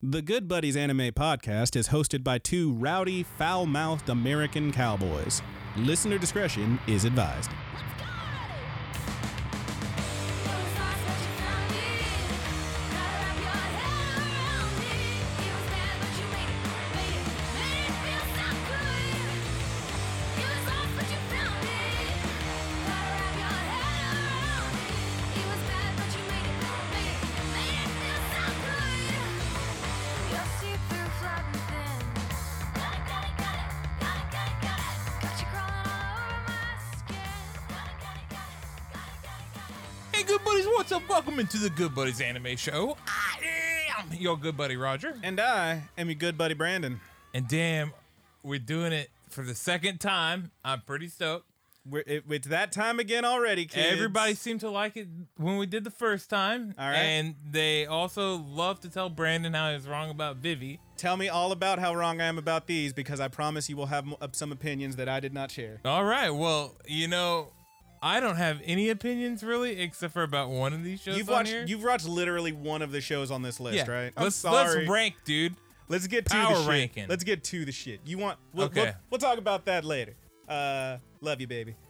The Good Buddies Anime Podcast is hosted by two rowdy, foul mouthed American cowboys. Listener discretion is advised. Into the Good Buddies Anime Show. I am your good buddy Roger, And I am your good buddy Brandon. and damn, we're doing it for the second time. I'm pretty stoked. We're, it, it's that time again already, kids. Everybody seemed to like it when we did the first time, All right. and they also love to tell Brandon how he's wrong about Vivy. Tell me all about how wrong I am about these because I promise you will have some opinions that I did not share. All right, well, you know, I don't have any opinions really, except for about one of these shows You've on watched here. you've watched literally one of the shows on this list, yeah, right? I'm let's sorry. let's rank, dude. Let's get to Power the shit. ranking. Let's get to the shit. You want? We'll, Okay. We'll, we'll talk about that later. Uh, love you, baby.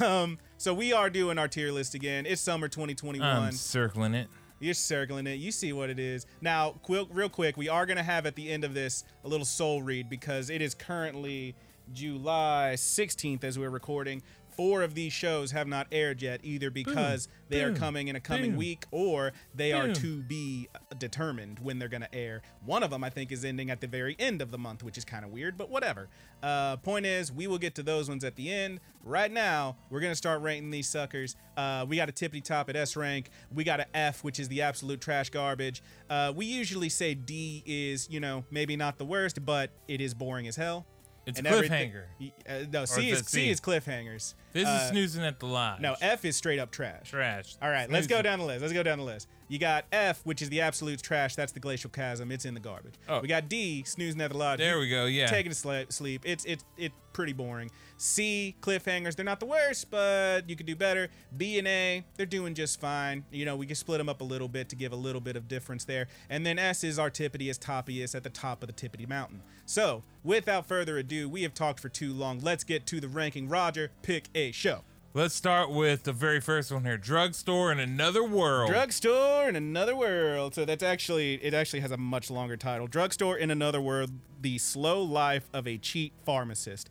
Um, so we are doing our tier list again. It's summer 2021. I'm circling it. You're circling it. You see what it is. Now, quick, real quick, we are gonna have at the end of this a little soul read because it is currently July 16th as we're recording. Four of these shows have not aired yet, either because they are coming in a coming Boom. week or they are to be determined when they're gonna air. One of them, I think, is ending at the very end of the month, which is kind of weird, but whatever. Uh, point is, we will get to those ones at the end. Right now, we're gonna start ranking these suckers. Uh, we got a tippity top at S rank. We got an F, which is the absolute trash garbage. Uh, we usually say D is, you know, maybe not the worst, but it is boring as hell. It's And everything- cliffhanger. Uh, no, C is is C C? is cliffhangers. This Uh, is snoozing at the lodge. no, F is straight up trash. trash. All right, let's go Snoozing. down the list. Let's go down the list. You got F, which is the absolute trash. That's the glacial chasm. It's in the garbage. Oh. We got D, snoozing at the lodge. There we go. Yeah. Taking a sleep. It's it's it's pretty boring. C, cliffhangers. They're not the worst, but you could do better. B and A, they're doing just fine. You know, we can split them up a little bit to give a little bit of difference there. And then S is our tippityest, toppiest at the top of the tippity mountain. So, without further ado, we have talked for too long. Let's get to the ranking. Roger, pick a show. Let's start with the very first one here. Drugstore in another world. Drugstore in another world. So that's actually it. Actually has a much longer title. Drugstore in another world: The Slow Life of a Cheat Pharmacist.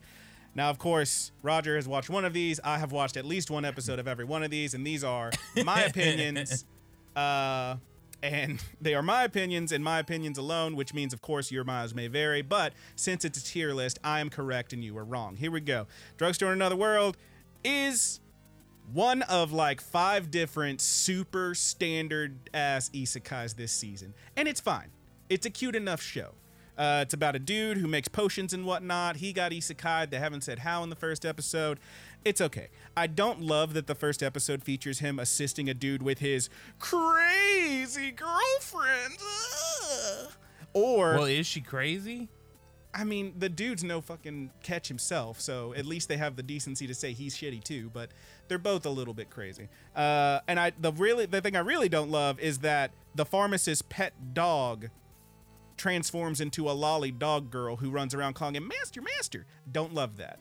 Now, of course, Roger has watched one of these. I have watched at least one episode of every one of these, and these are my opinions. Uh, and they are my opinions and my opinions alone, which means, of course, your miles may vary. But since it's a tier list, I am correct and you are wrong. Here we go. Drugstore in another world is one of like five different super standard ass isekais this season, and it's fine. It's a cute enough show. Uh, it's about a dude who makes potions and whatnot. He got isekai. They haven't said how in the first episode. It's okay. I don't love that the first episode features him assisting a dude with his crazy girlfriend. Ugh. Or Well, is she crazy? I mean, the dude's no fucking catch himself, so at least they have the decency to say he's shitty too. But they're both a little bit crazy. Uh, and I, the really, the thing I really don't love is that the pharmacist's pet dog transforms into a lolly dog girl who runs around calling him master, master. Don't love that.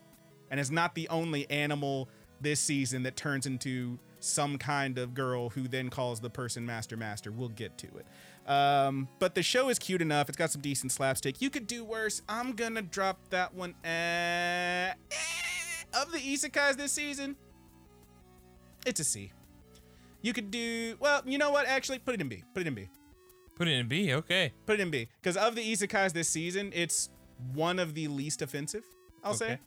And it's not the only animal this season that turns into some kind of girl who then calls the person master, master. We'll get to it. Um, but the show is cute enough. It's got some decent slapstick. You could do worse. I'm gonna drop that one. Uh, of the isekais this season, it's a C. You could do well. You know what? Actually, put it in B. Put it in B. Put it in B. Okay. Put it in B. Because of the isekais this season, it's one of the least offensive. I'll say. Okay.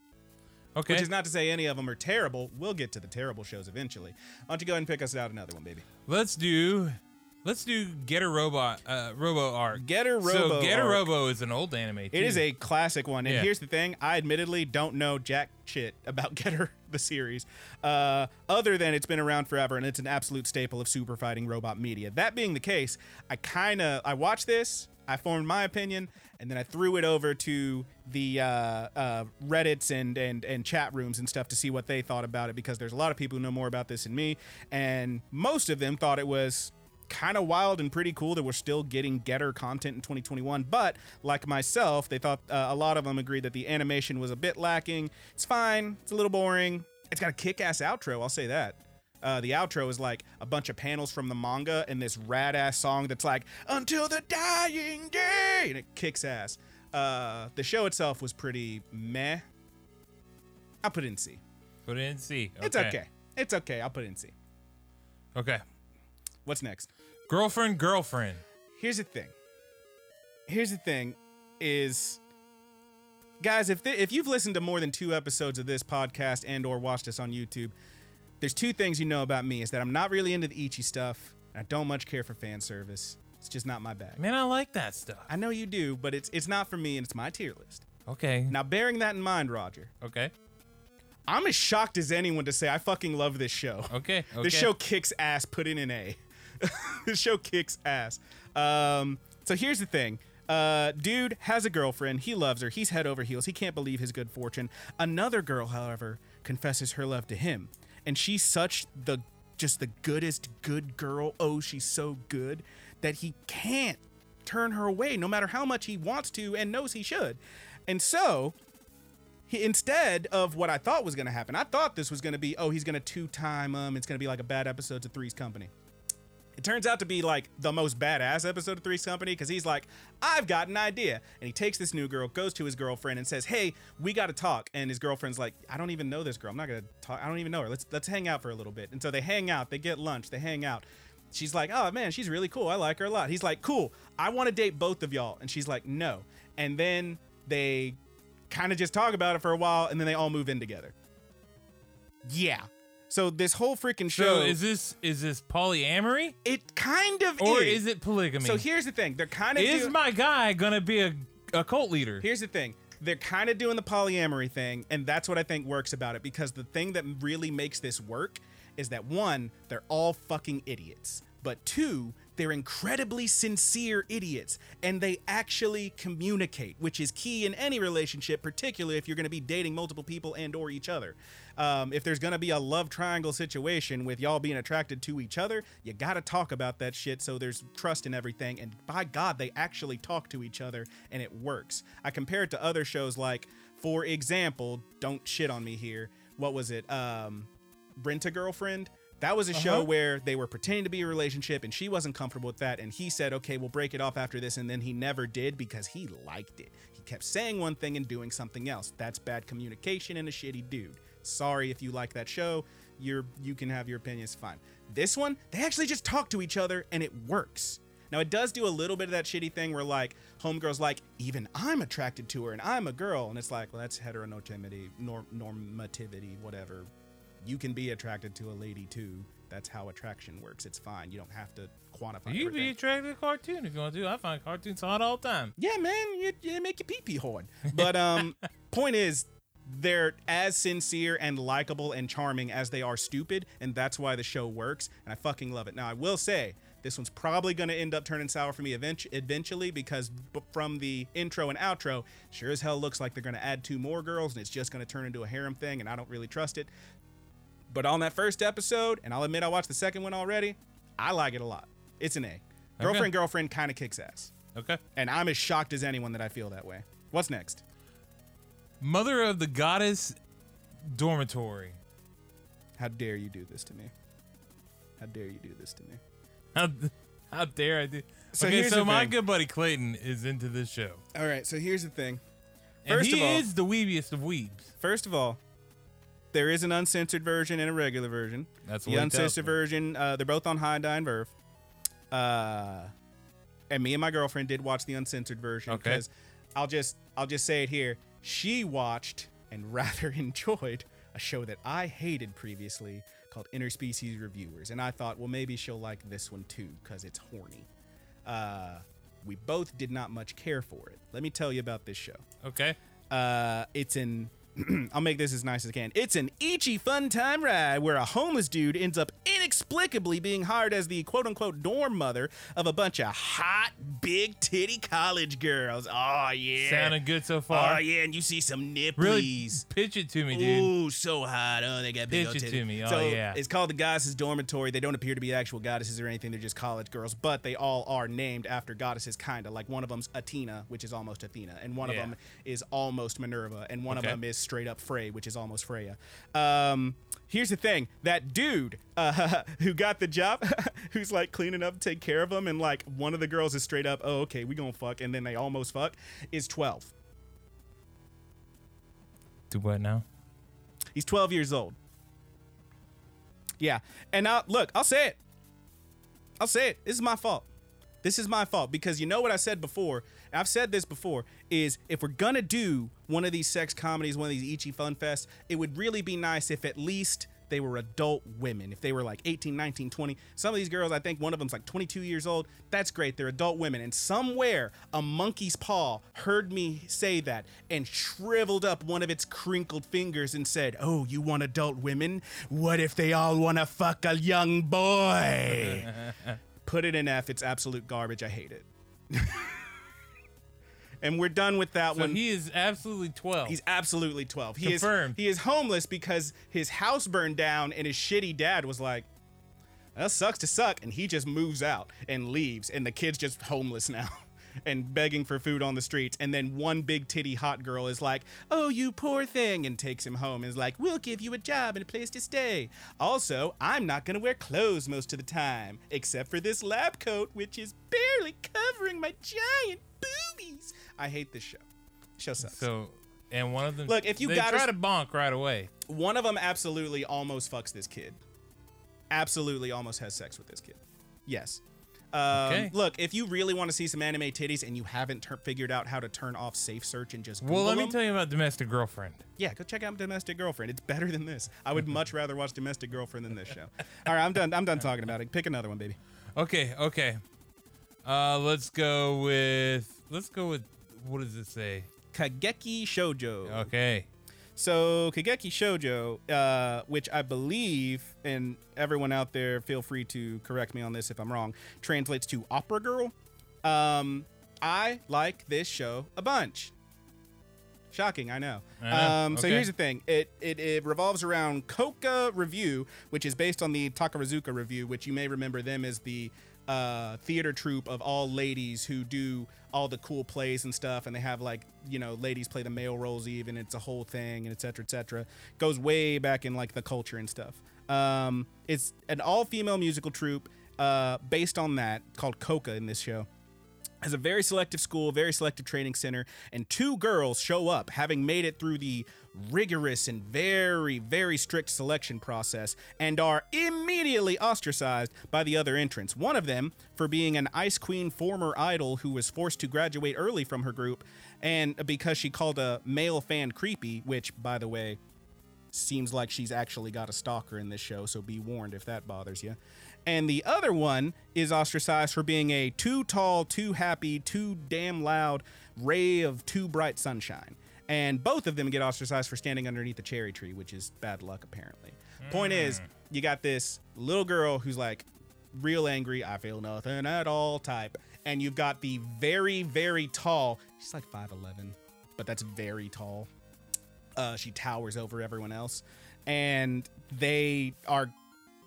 Okay. Which is not to say any of them are terrible. We'll get to the terrible shows eventually. Why don't you go ahead and pick us out another one, baby? let's do. Let's do Getter Robot. Uh, Robo Arc. Getter Robo. So Getter Arc. Robo is an old anime. Too. It is a classic one. And Yeah. here's the thing I admittedly don't know jack shit about Getter, the series, uh, other than it's been around forever and it's an absolute staple of super fighting robot media. That being the case, I kind of I watched this, I formed my opinion, and then I threw it over to the uh, uh, Reddits and, and and chat rooms and stuff to see what they thought about it because there's a lot of people who know more about this than me, and most of them thought it was kind of wild and pretty cool that we're still getting Getter content in 2021. But like myself, they thought uh, a lot of them agreed that the animation was a bit lacking. It's fine. It's a little boring. It's got a kick-ass outro. I'll say that. Uh, the outro is like a bunch of panels from the manga and this rad ass song that's like "Until the Dying Day" and it kicks ass. Uh, the show itself was pretty meh. I'll put it in C. Put it in C. It's okay. It's okay. I'll put it in C. Okay. What's next? Girlfriend, girlfriend. Here's the thing. Here's the thing is guys, if th- if you've listened to more than 2 episodes of this podcast and or watched us on YouTube, there's two things you know about me is that I'm not really into the Ecchi stuff. And I don't much care for fan service. It's just not my bag. Man, I like that stuff. I know you do, but it's it's not for me and it's my tier list. Okay. Now, bearing that in mind, Roger, Okay. I'm as shocked as anyone to say I fucking love this show. Okay. Okay. This show kicks ass. Put in an A. this show kicks ass. Um, so here's the thing. Uh, dude has a girlfriend. He loves her. He's head over heels. He can't believe his good fortune. Another girl, however, confesses her love to him, and she's such the just the goodest good girl. Oh, she's so good that he can't turn her away, no matter how much he wants to and knows he should. And so he, instead of what I thought was going to happen, I thought this was going to be, oh, he's going to two time him. It's going to be like a bad episode of Three's Company. It turns out to be like the most badass episode of Three's Company because he's like, I've got an idea. And he takes this new girl, goes to his girlfriend, and says, Hey, we got to talk. And his girlfriend's like, I don't even know this girl. I'm not going to talk. I don't even know her. Let's, let's hang out for a little bit. And so they hang out, they get lunch, they hang out. She's like, Oh man, she's really cool. I like her a lot. He's like, Cool. I want to date both of y'all. And she's like, No. And then they kind of just talk about it for a while and then they all move in together. Yeah. So this whole freaking show So is this is this polyamory it kind of or is. is it polygamy? So here's the thing. They're kind of is doing, my guy gonna be a, a cult leader? Here's the thing. They're kind of doing the polyamory thing, and that's what I think works about it because the thing that really makes this work is that one, they're all fucking idiots. But two, they're incredibly sincere idiots and they actually communicate, which is key in any relationship, particularly if you're going to be dating multiple people and or each other. Um, if there's going to be a love triangle situation with y'all being attracted to each other, you got to talk about that shit so there's trust in everything. And by God, they actually talk to each other and it works. I compare it to other shows like, for example, don't shit on me here. What was it? Um, Rent a Girlfriend. That was a show Uh-huh. where they were pretending to be a relationship and she wasn't comfortable with that. And he said, okay, we'll break it off after this. And then he never did because he liked it. He kept saying one thing and doing something else. That's bad communication and a shitty dude. Sorry if you like that show. You're you can have your opinions, fine. This one, they actually just talk to each other and it works. Now it does do a little bit of that shitty thing where like homegirl's like, even I'm attracted to her and I'm a girl, and it's like, well, that's heteronormativity, norm- normativity, whatever. You can be attracted to a lady too. That's how attraction works. It's fine. You don't have to quantify. You everything. be attracted to a cartoon if you want to. I find cartoons hot all the time. Yeah, man, you, you make your pee pee hard. But um, point is, they're as sincere and likable and charming as they are stupid, and that's why the show works. And I fucking love it. Now, I will say this one's probably going to end up turning sour for me eventually because from the intro and outro, sure as hell looks like they're going to add two more girls, and it's just going to turn into a harem thing, and I don't really trust it. But on that first episode, and I'll admit I watched the second one already, I like it a lot. It's an A. Girlfriend, girlfriend kind of kicks ass. Okay. And I'm as shocked as anyone that I feel that way. What's next? Mother of the Goddess Dormitory. How dare you do this to me? How dare you do this to me? How, how dare I do? So okay, so my good buddy Clayton is into this show. All right, so here's the thing. And First he of all- is the weebiest of weebs. First of all, there is an uncensored version and a regular version. That's the what he tells uncensored version, uh, they're both on HIDIVE and Verve. Uh, and me and my girlfriend did watch the uncensored version Okay. because I'll just I'll just say it here. She watched and rather enjoyed a show that I hated previously called Interspecies Reviewers, and I thought, well, maybe she'll like this one too because it's horny. Uh, we both did not much care for it. Let me tell you about this show. Okay. Uh, it's an I'll make this as nice as I can. It's an Ecchi fun time ride where a homeless dude ends up inexplicably being hired as the quote unquote dorm mother of a bunch of hot big titty college girls. Oh yeah. Sounding good so far. Oh yeah, and you see some nipplies. really pitch it to me, dude. Ooh, so hot. Oh, they got big Pitch it to me. Oh, so yeah. It's called the Goddesses Dormitory. They don't appear to be actual goddesses or anything. They're just college girls, but they all are named after goddesses, kind of. Like one of them's Athena, which is almost Athena, and one Yeah. of them is almost Minerva, and one Okay. of them is straight up Frey, which is almost Freya. Um, here's the thing: that dude uh, who got the job, who's like cleaning up, take care of them, and like one of the girls is straight up, oh okay, we gonna fuck, and then they almost fuck, is 12. Do what now? He's 12 years old. Yeah. And I'll, look, I'll say it. I'll say it. This is my fault. This is my fault because you know what I said before. I've said this before is if we're gonna do one of these sex comedies, one of these Ecchi Fun Fests, it would really be nice if at least they were adult women. If they were like 18, 19, 20. Some of these girls, I think one of them's like 22 years old. That's great. They're adult women. And somewhere a monkey's paw heard me say that and shriveled up one of its crinkled fingers and said, Oh, you want adult women? What if they all want to fuck a young boy? Put it in F. It's absolute garbage. I hate it. and we're done with that So one. he is absolutely 12. He's absolutely 12. He Confirmed. is he is homeless because his house burned down and his shitty dad was like, that sucks to suck. And he just moves out and leaves. And the kid's just homeless now and begging for food on the streets. And then one big titty hot girl is like, oh, you poor thing, and takes him home and is like, we'll give you a job and a place to stay. Also, I'm not going to wear clothes most of the time, except for this lab coat, which is barely covering my giant boobies. I hate this show. Show sucks. so, and one of them. Look, if you they gotta- try to bonk right away. One of them absolutely almost fucks this kid. Absolutely almost has sex with this kid. Yes. Um, Okay. Look, if you really want to see some anime titties and you haven't tur- figured out how to turn off safe search and just Well, let me them, tell you about domestic girlfriend. yeah, go check out Domestic Girlfriend. It's better than this. I would much rather watch Domestic Girlfriend than this show. All right, I'm done. I'm done talking about it. Pick another one, baby. Okay, okay. Uh, let's go with. Let's go with. What does it say? Kageki Shoujo. Okay. So Kageki Shoujo, uh, which I believe, and everyone out there, feel free to correct me on this if I'm wrong, translates to opera girl. Um, I like this show a bunch. Shocking, I know. I know, Um, so here's the thing: it, it it revolves around Koka Revue, which is based on the Takarazuka Revue, which you may remember them as the uh, theater troupe of all ladies who do all the cool plays and stuff, and they have like you know ladies play the male roles even. It's a whole thing, and etc. cetera, et cetera. Goes way back in like the culture and stuff. Um, it's an all-female musical troupe uh, based on that called Coca in this show has a very selective school, very selective training center, and two girls show up having made it through the rigorous and very, very strict selection process and are immediately ostracized by the other entrants. One of them for being an Ice Queen former idol who was forced to graduate early from her group, and because she called a male fan creepy, which, by the way, seems like she's actually got a stalker in this show, so be warned if that bothers you. And the other one is ostracized for being a too tall, too happy, too damn loud ray of too bright sunshine. And both of them get ostracized for standing underneath a cherry tree, which is bad luck, apparently. Point is, you got this little girl who's like real angry, I feel nothing at all type. And you've got the very, very tall, she's like 5'11, but that's very tall uh, she towers over everyone else and they are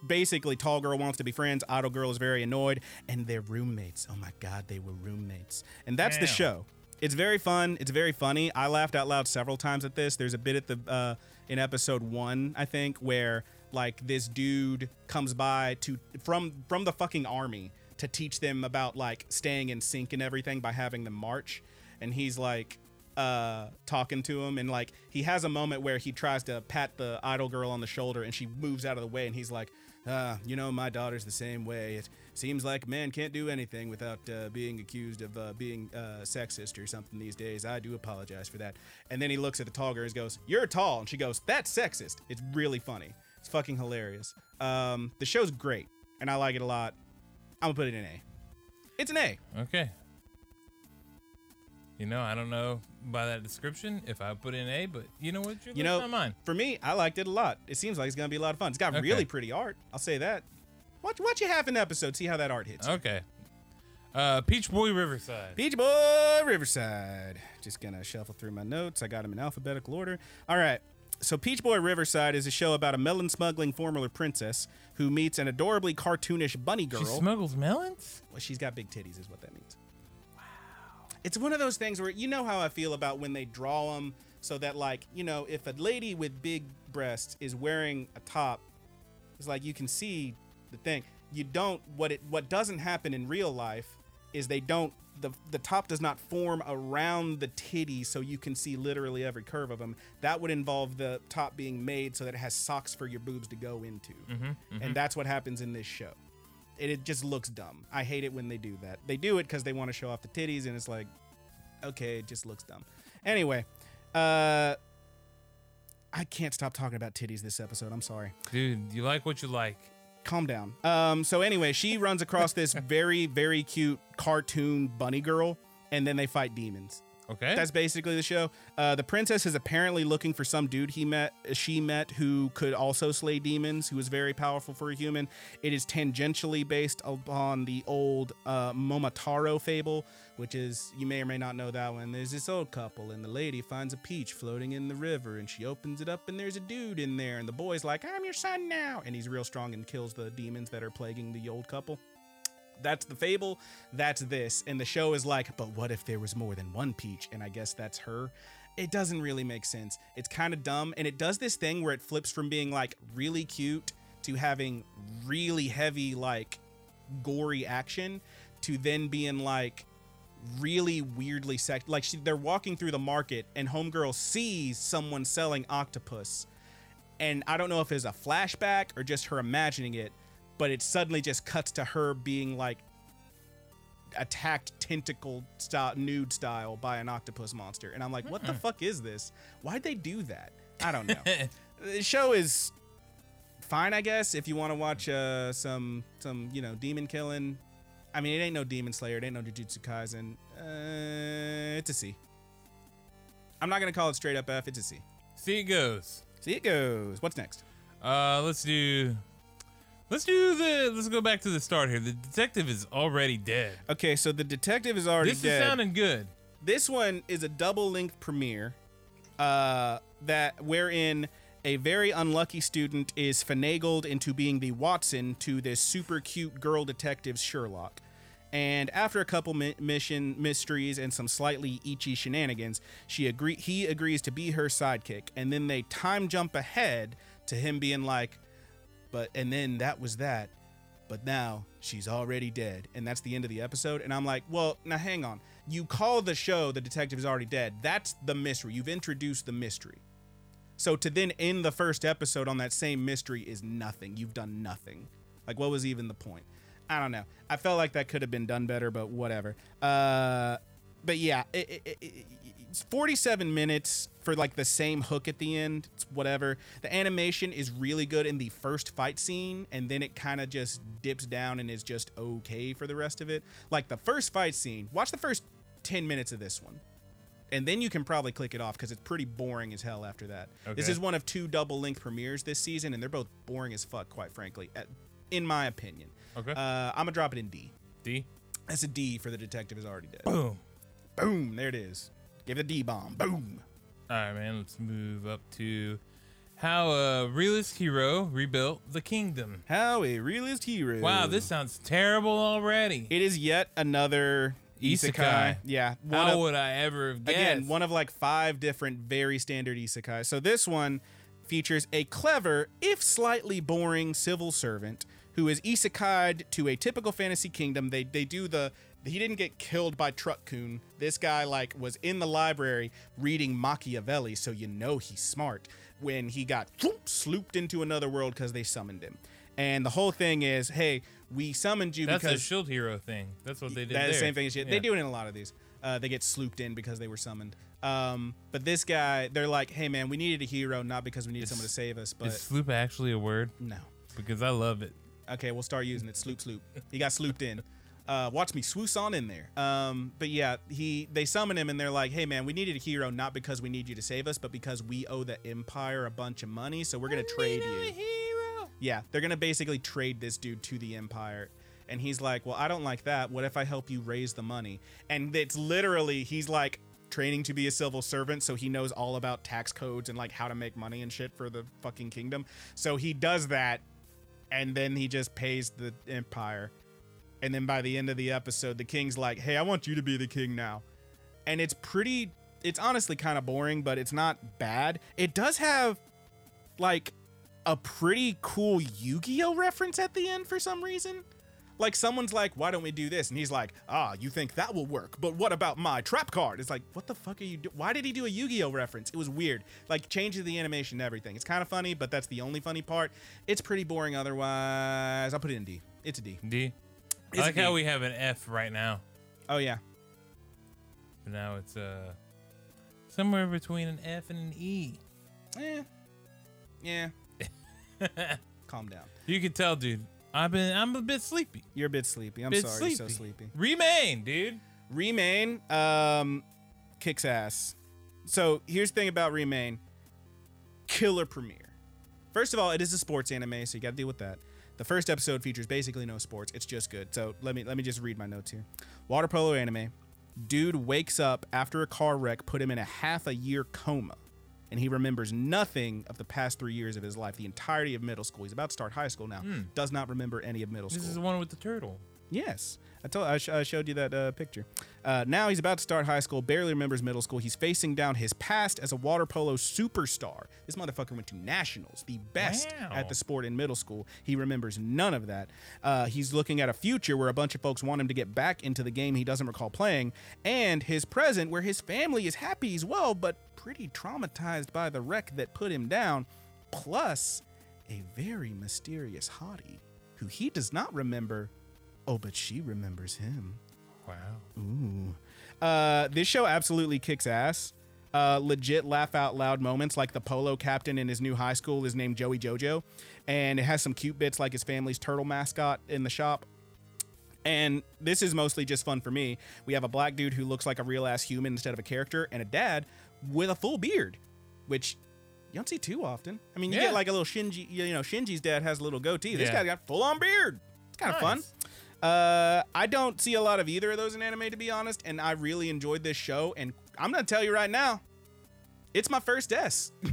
basically tall girl wants to be friends idle girl is very annoyed and they're roommates. Oh my god they were roommates. And that's the show. It's very fun. It's very funny. I laughed out loud several times at this. There's a bit at the uh, in episode one i think where like this dude comes by to from from the fucking army to teach them about like staying in sync and everything by having them march. And he's like uh talking to him and like he has a moment where he tries to pat the idol girl on the shoulder and she moves out of the way and he's like uh you know my daughter's the same way. It seems like men can't do anything without uh, being accused of uh, being uh, sexist or something these days. I do apologize for that. And then he looks at the tall girl and goes you're tall. And she goes that's sexist. It's really funny. It's fucking hilarious. Um the show's great and i like it a lot. I'm gonna put it in a. It's an a. Okay. You know, I don't know by that description if I put in A, but you know what? Your you know, mine. for me, I liked it a lot. It seems like it's gonna be a lot of fun. It's got Okay. really pretty art. I'll say that. Watch, watch you half an episode, see how that art hits. Okay. Uh, Peach Boy Riverside. Peach Boy Riverside. Just gonna shuffle through my notes. I got them in alphabetical order. All right. So Peach Boy Riverside is a show about a melon smuggling former princess who meets an adorably cartoonish bunny girl. She smuggles melons. well, she's got big titties, is what that means. It's one of those things where you know how I feel about when they draw them so that like you know if a lady with big breasts is wearing a top, it's like you can see the thing. You don't what it what doesn't happen in real life is they don't the the top does not form around the titty so you can see literally every curve of them. That would involve the top being made so that it has socks for your boobs to go into, mm-hmm, mm-hmm. and that's what happens in this show. It, it just looks dumb. I hate it when they do that. They do it because they want to show off the titties, and it's like, okay, it just looks dumb. Anyway, uh, I can't stop talking about titties this episode. I'm sorry Dude, you like what you like. calm down. Um, so anyway, she runs across this very, very cute cartoon bunny girl, and then they fight demons. Okay. That's basically the show. Uh, the princess is apparently looking for some dude he met, she met, who could also slay demons, who is very powerful for a human. It is tangentially based upon the old uh, Momotaro fable, which is you may or may not know that one. There's this old couple, and the lady finds a peach floating in the river, and she opens it up, and there's a dude in there, and the boy's like, "I'm your son now," and he's real strong and kills the demons that are plaguing the old couple that's the fable that's this. And the show is like but what if there was more than one peach? And i guess that's her. It doesn't really make sense. It's kind of dumb and it does this thing where it flips from being like really cute to having really heavy like gory action to then being like really weirdly sex like she, they're walking through the market and homegirl sees someone selling octopus. And I don't know if it's a flashback or just her imagining it, but it suddenly just cuts to her being like attacked tentacle style nude style by an octopus monster. And i'm like what the fuck is this? Why'd they do that? I don't know. The show is fine i guess if you want to watch uh some some you know demon killing. I mean it ain't no demon slayer it ain't no jujutsu kaisen. Uh it's a c. I'm not gonna call it straight up f it's a c. See it goes. see it goes. What's next? Uh, let's do. Let's do the. Let's go back to the start here. The detective is already dead. Okay, so the detective is already This dead. is sounding good. this one is a double length premiere, uh, that wherein a very unlucky student is finagled into being the Watson to this super cute girl detective Sherlock. And after a couple mi- mission mysteries and some slightly ecchi shenanigans, she agree he agrees to be her sidekick. And then they time jump ahead to him being like, but and then that was that but now she's already dead. And that's the end of the episode. And i'm like well now hang on. You call the show the detective is already dead. That's the mystery. You've introduced the mystery. So to then end the first episode on that same mystery is nothing. You've done nothing. Like what was even the point? I don't know. I felt like that could have been done better but whatever. Uh but yeah it, it, it, 47 minutes for like the same hook at the end. It's whatever. The animation is really good in the first fight scene and then it kind of just dips down and is just okay for the rest of it. Like the first fight scene watch the first 10 minutes of this one and then you can probably click it off because it's pretty boring as hell after that. This is one of two double length premieres this season and they're both boring as fuck quite frankly at, in my opinion. Okay. uh, i'm gonna drop it in d. D. that's a d for the detective is already dead. Boom. boom. There it is give it a d bomb boom All right, man. Let's move up to how a realist hero rebuilt the kingdom. How a realist hero. Wow, this sounds terrible already. It is yet another isekai. Isekai. Yeah. One How of, would I ever have guessed? again, one of like five different very standard isekai. So this one features a clever, if slightly boring, civil servant who is isekai'd to a typical fantasy kingdom. They they do the he didn't get killed by Truck-kun. This guy like was in the library reading Machiavelli, so you know he's smart. When he got thwoop, slooped into another world because they summoned him. And the whole thing is, hey, we summoned you That's a because shield hero thing. That's what they did. that's the same thing as shit. Yeah. They do it in a lot of these. Uh, they get slooped in because they were summoned. Um, but this guy, they're like, hey man, we needed a hero, not because we needed someone to save us, but Is sloop actually a word? no. Because I love it. Okay, we'll start using it. Sloop, sloop. He got slooped in. Uh, watch me swoos on in there. Um, but yeah, he they summon him and they're like, "Hey man, we needed a hero not because we need you to save us, but because we owe the Empire a bunch of money, so we're gonna trade you." hero. Yeah, they're gonna basically trade this dude to the Empire, And he's like, Well, I don't like that. What if I help you raise the money? And it's literally, he's like training to be a civil servant, so he knows all about tax codes and like how to make money and shit for the fucking kingdom. So he does that, and then he just pays the empire. And then by the end of the episode, the king's like, Hey, I want you to be the king now. And it's pretty, it's honestly kind of boring, but it's not bad. It does have like a pretty cool Yu Gi Oh reference at the end for some reason. Like someone's like, "Why don't we do this?" And he's like, "Ah, you think that will work? But what about my trap card?" It's like, "What the fuck are you? Why did he do a Yu Gi Oh reference?" It was weird. Like changing the animation and everything. It's kind of funny, but that's the only funny part. It's pretty boring otherwise. I'll put it in D. It's a D. D. I like how we have an F right now. Oh yeah. But now it's uh somewhere between an F and an E. Yeah. Yeah. Calm down. You can tell, dude. I've been I'm a bit sleepy. You're a bit sleepy. I'm bit sorry. You're so sleepy. Remain, dude. Remain um kicks ass. So here's the thing about Remain. Killer premiere. First of all, it is a sports anime, so you gotta deal with that. The first episode features basically no sports. It's just good. So let me let me just read my notes here. Water polo anime. Dude wakes up after a car wreck put him in a half a year coma. And he remembers nothing of the past three years of his life, the entirety of middle school. He's about to start high school now. Hmm. Does not remember any of middle school. This school. is the one with the turtle. Yes, I told I, sh- I showed you that uh, picture. Uh, now he's about to start high school. Barely remembers middle school. He's facing down his past as a water polo superstar. This motherfucker went to nationals, the best Wow. at the sport in middle school. He remembers none of that. Uh, he's looking at a future where a bunch of folks want him to get back into the game he doesn't recall playing, and his present where his family is happy as well, but pretty traumatized by the wreck that put him down. Plus, a very mysterious hottie who he does not remember Oh, but she remembers him. Wow. Ooh. Uh, this show absolutely kicks ass. Uh, legit laugh out loud moments, like the polo captain in his new high school is named Joey Jojo, and it has some cute bits like his family's turtle mascot in the shop. And this is mostly just fun for me. We have a black dude who looks like a real ass human instead of a character, and a dad with a full beard, which you don't see too often. I mean, you Yeah. get like a little Shinji, you know, Shinji's dad has a little goatee. This Yeah. guy got full on beard. It's kind of fun. Uh, I don't see a lot of either of those in anime, to be honest, and I really enjoyed this show. And I'm gonna tell you right now, it's my first S.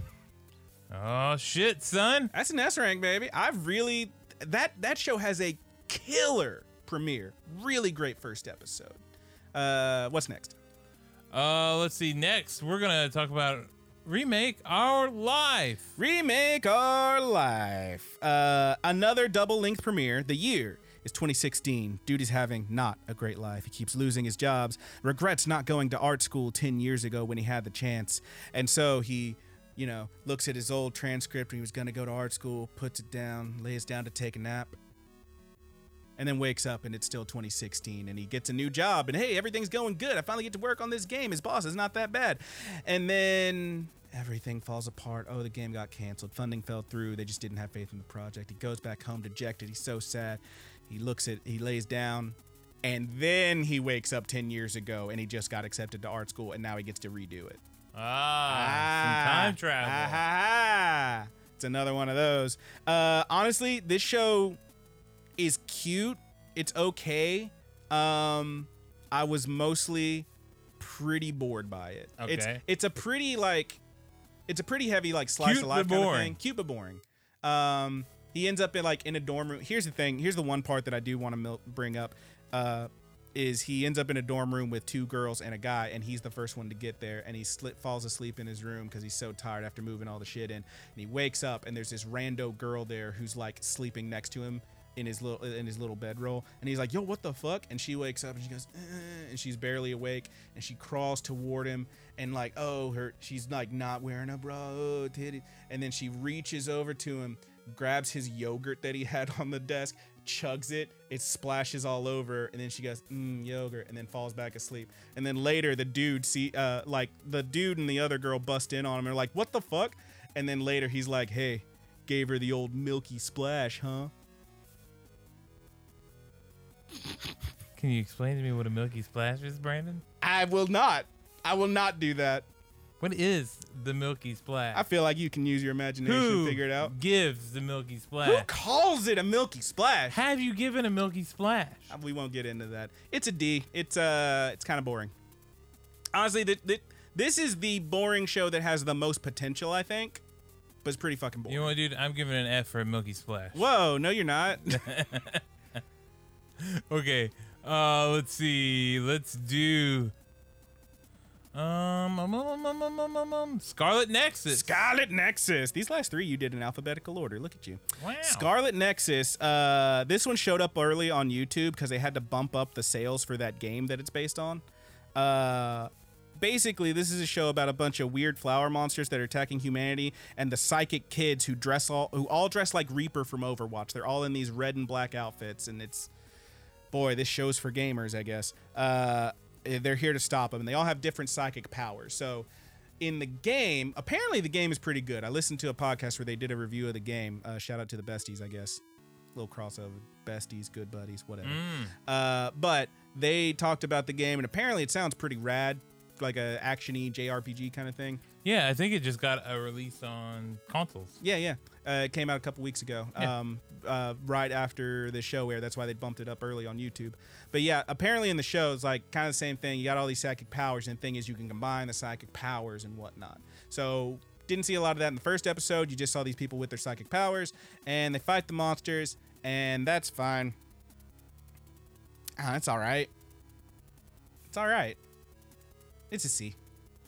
Oh shit, son. That's an S rank, baby. I've really that that show has a killer premiere. Really great first episode. Uh, what's next? Uh, let's see. Next, we're gonna talk about remake our life. Remake Our Life. Uh, another double length premiere. The year is 2016. Dude is having not a great life. He keeps losing his jobs, regrets not going to art school 10 years ago when he had the chance. And so he, you know, looks at his old transcript when he was going to go to art school, puts it down, lays down to take a nap. And then wakes up and it's still 2016 and he gets a new job and hey, everything's going good. I finally get to work on this game. His boss is not that bad. And then everything falls apart. Oh, the game got canceled. Funding fell through. They just didn't have faith in the project. He goes back home dejected. He's so sad. He looks at he lays down and then he wakes up 10 years ago and he just got accepted to art school and now he gets to redo it. Ah, some time travel. Ah, ha, ha. It's another one of those. Uh, honestly, this show is cute. It's okay. Um, I was mostly pretty bored by it. It's Okay. it's a pretty like it's a pretty heavy like slice Cute of life kind of boring. thing. Cute but boring. Um, he ends up in like in a dorm room. Here's the thing. Here's the one part that I do want to mil- bring up. Uh, is he ends up in a dorm room with two girls and a guy, and he's the first one to get there, and he slit, falls asleep in his room because he's so tired after moving all the shit in, and he wakes up, and there's this rando girl there who's like sleeping next to him in his little in his little bedroll, and he's like, "Yo, what the fuck?" And she wakes up and she goes, eh, and she's barely awake, and she crawls toward him, and like, oh, her, she's like not wearing a bra, oh, titty, and then she reaches over to him, grabs his yogurt that he had on the desk, chugs it, it splashes all over, and then she goes, mm, yogurt, and then falls back asleep. And then later, the dude see, uh, like the dude and the other girl bust in on him, and they're like, what the fuck? And then later, he's like, hey, gave her the old milky splash, huh? Can you explain to me what a milky splash is, Brandon? I will not. I will not do that. What is the Milky Splash? I feel like you can use your imagination Who to figure it out. gives the Milky Splash. Who calls it a milky splash? Have you given a Milky Splash? Uh, We won't get into that. It's a D. It's uh, it's kind of boring. Honestly, th- th- this is the boring show that has the most potential, I think, but it's pretty fucking boring. You know what, dude? I'm giving an F for a Milky Splash. Whoa, no, you're not. Okay. Uh, let's see. Let's do. Um, um, um, um, um, um, um, um, Scarlet Nexus. Scarlet Nexus. These last three you did in alphabetical order. Look at you. Wow. Scarlet Nexus. Uh, this one showed up early on YouTube because they had to bump up the sales for that game that it's based on. Uh, basically, this is a show about a bunch of weird flower monsters that are attacking humanity, and the psychic kids who dress all who all dress like Reaper from Overwatch. They're all in these red and black outfits, and it's boy, this show's for gamers, I guess. Uh, they're here to stop them, and they all have different psychic powers. So, in the game, apparently the game is pretty good. I listened to a podcast where they did a review of the game. Uh, shout out to the besties, I guess. Little crossover, besties, good buddies, whatever. Uh, but they talked about the game, and apparently it sounds pretty rad, like a actiony JRPG kind of thing. Yeah, I think it just got a release on consoles. Yeah, yeah. Uh, it came out a couple weeks ago, Yeah. um, uh, right after the show aired. That's why they bumped it up early on YouTube. But yeah, apparently in the show, it's like kind of the same thing. You got all these psychic powers, and the thing is, you can combine the psychic powers and whatnot. So didn't see a lot of that in the first episode. You just saw these people with their psychic powers, and they fight the monsters, and that's fine. Ah, it's all right. It's all right. It's a C.